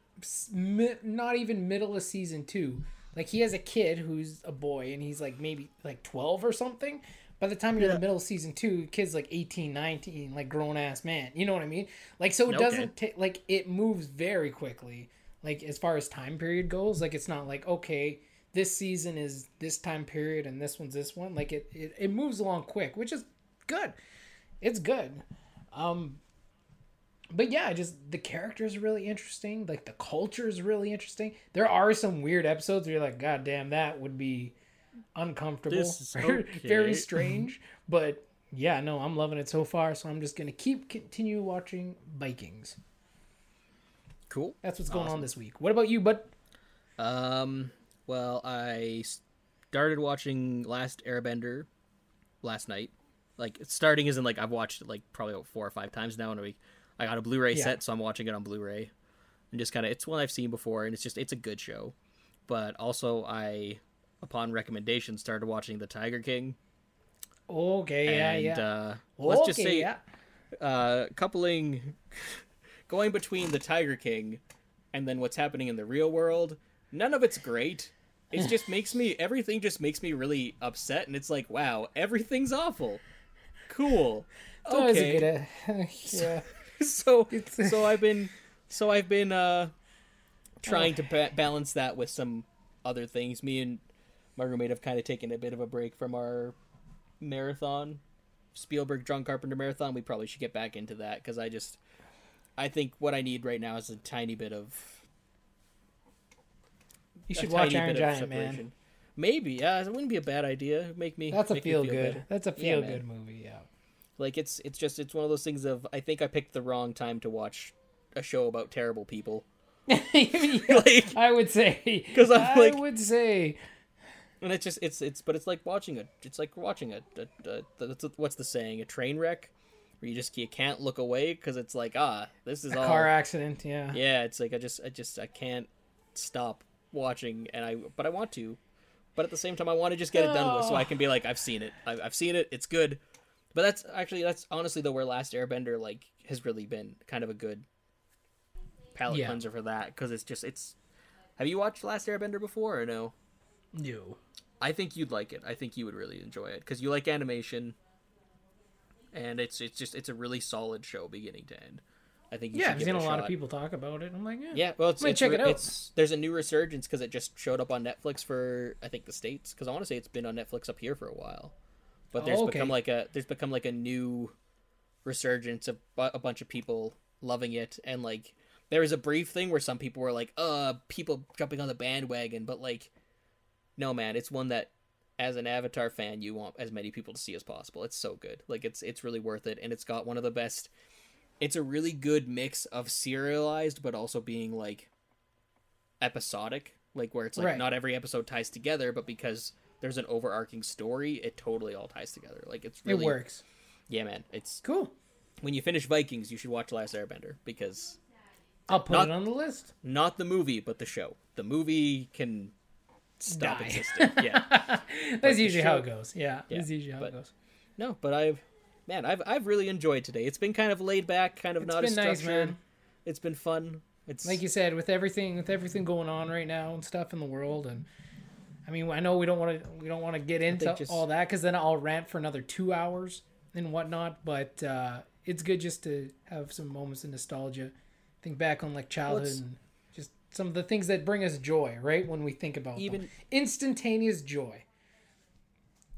mi- not even middle of season two. Like he has a kid who's a boy and he's like maybe like 12 or something. By the time you're in the middle of season two, kid's like 18, 19, like grown ass man. You know what I mean? Like so it Okay. doesn't take like it moves very quickly. Like as far as time period goes, like it's not like okay, this season is this time period and this one's this one. Like it it, it moves along quick, which is good. It's good. Um but yeah, just the characters are really interesting. Like the culture is really interesting. There are some weird episodes where you're like, God damn, that would be uncomfortable. This is very, okay. very strange. but yeah, no, I'm loving it so far. So I'm just gonna keep continue watching Vikings. cool That's what's going Awesome. on this week. What about you, bud? Um, well, I started watching Last Airbender last night. Like starting isn't like I've watched it like probably about four or five times now in a week. I got a Blu-ray Yeah. set, so I'm watching it on Blu-ray, and just kind of it's one I've seen before, and it's just it's a good show. But also, I upon recommendation started watching The Tiger King, Okay, yeah, and yeah. uh, let's just say yeah. uh, coupling, going between the Tiger King and then what's happening in the real world, none of it's great. It just makes me everything just makes me really upset, and it's like, wow, everything's awful. Cool. Okay. uh, yeah. so It's- so I've been so I've been uh trying to ba- balance that with some other things. Me and my roommate have kind of taken a bit of a break from our marathon, Spielberg John Carpenter marathon. We probably should get back into that because I just, I think what I need right now is a tiny bit of. You should watch Iron Giant, man. Maybe, yeah, it wouldn't be a bad idea. Make me. That's a feel feel good. better. That's a Yeah, feel man. good movie. Yeah. Like it's it's just it's one of those things of I think I picked the wrong time to watch a show about terrible people. like I would say 'Cause I'm I like- would say and it's just it's it's but it's like watching a it's like watching a, a, a, that's what's the saying a train wreck where you just you can't look away because it's like ah this is a all car accident. Yeah. yeah it's like I just I just I can't stop watching and I but I want to but at the same time I want to just get it done with so I can be like I've seen it I've, I've seen it it's good but that's actually that's honestly though where Last Airbender like has really been kind of a good palate Yeah. cleanser for that because it's just it's have you watched Last Airbender before or no No. I think you'd like it. I think you would really enjoy it because you like animation, and it's it's just it's a really solid show beginning to end. I think you yeah, I've seen a a lot shot. of people talk about it. I'm like, yeah. Yeah, well, it's, it's, check re- it out. it's there's a new resurgence because it just showed up on Netflix for I think the states because I want to say it's been on Netflix up here for a while, but there's Oh, okay. become like a there's become like a new resurgence of a bunch of people loving it and like there was a brief thing where some people were like uh people jumping on the bandwagon but like no man it's one that as an avatar fan you want as many people to see as possible it's so good like it's it's really worth it and it's got one of the best it's a really good mix of serialized but also being like episodic like where it's like Right. not every episode ties together but because there's an overarching story it totally all ties together like it's really It works. yeah man it's Cool. when you finish vikings you should watch last airbender because I'll put Not- it on the list. not the movie but the show the movie can stop Die. existing yeah That's usually how it goes. Yeah. Yeah, That's usually how but- it goes. no but i've man i've i've really enjoyed today it's been kind of laid back kind of It's not been as nice, structured man. it's been fun it's Like you said, with everything with everything going on right now and stuff in the world and I mean, I know we don't want to we don't want to get into just- all that because then I'll rant for another two hours and whatnot. But uh, it's good just to have some moments of nostalgia, think back on like childhood just some of the things that bring us joy, right? When we think about Even- them. instantaneous joy,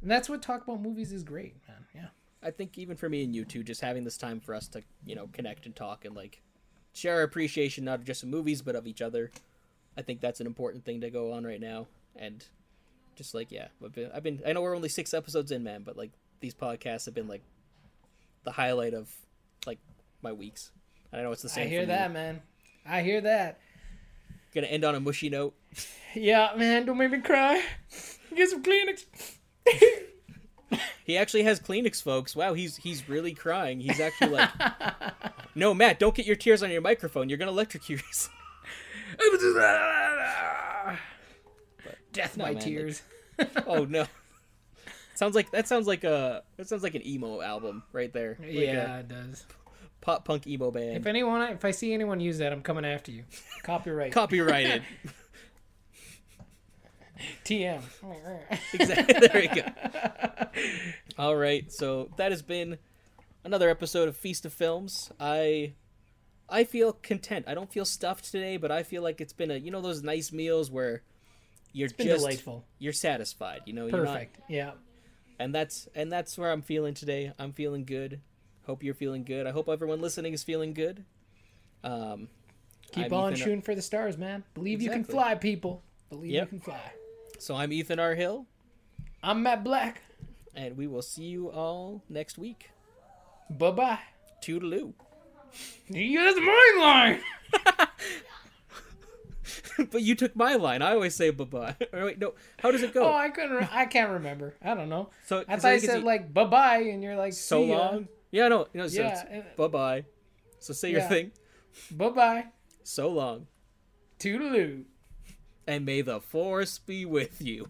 and that's what talk about movies is great, man. Yeah, I think even for me and you two, just having this time for us to, you know, connect and talk and like share our appreciation not just of movies but of each other. I think that's an important thing to go on right now. And just like yeah, I've been, I've been I know we're only six episodes in, man, but like these podcasts have been like the highlight of like my weeks. I know it's the same. I hear that, You. man. I hear that. Gonna end on a mushy note. Yeah, man, don't make me cry. Get some Kleenex. He actually has Kleenex, folks. Wow, he's he's really crying. He's actually like, no, Matt, don't get your tears on your microphone. You're gonna electrocute yourself. Death No, by man, like- tears. oh no sounds like that sounds like a that sounds like an emo album right there like yeah, a it does. Pop punk emo band If anyone, if I see anyone use that, I'm coming after you. Copyright. copyrighted TM. exactly there we go all right so that has been another episode of feast of films i i feel content i don't feel stuffed today but i feel like it's been a you know those nice meals where you're just delightful. you're satisfied you know you're not Perfect. Yeah. and that's and that's where I'm feeling today. I'm feeling good. Hope you're feeling good. I hope everyone listening is feeling good. Um, Keep I'm on Ethan- shooting for the stars, man. Believe you can fly, people. Believe Yep. you can fly. So I'm Ethan R. Hill, I'm Matt Black. and we will see you all next week. Bye bye. Toodaloo. You that's my line. but you took my line. I always say bye bye. Or wait, no. How does it go? Oh, I couldn't. Re- I can't remember. I don't know. so I so thought you said e- like bye bye, and you're like so long. Yeah, no, know So Yeah, bye bye. So say your thing. Bye bye. So long, Toodaloo. and may the force be with you.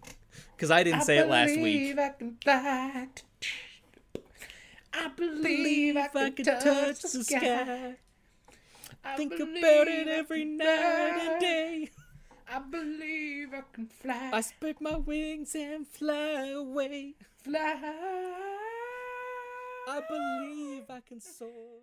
Because I didn't say it last week. believe I can fly. I believe I can, touch, the sky. I Think about it I every night and day. I believe I can fly. I spread my wings and fly away. fly. I believe I can soar.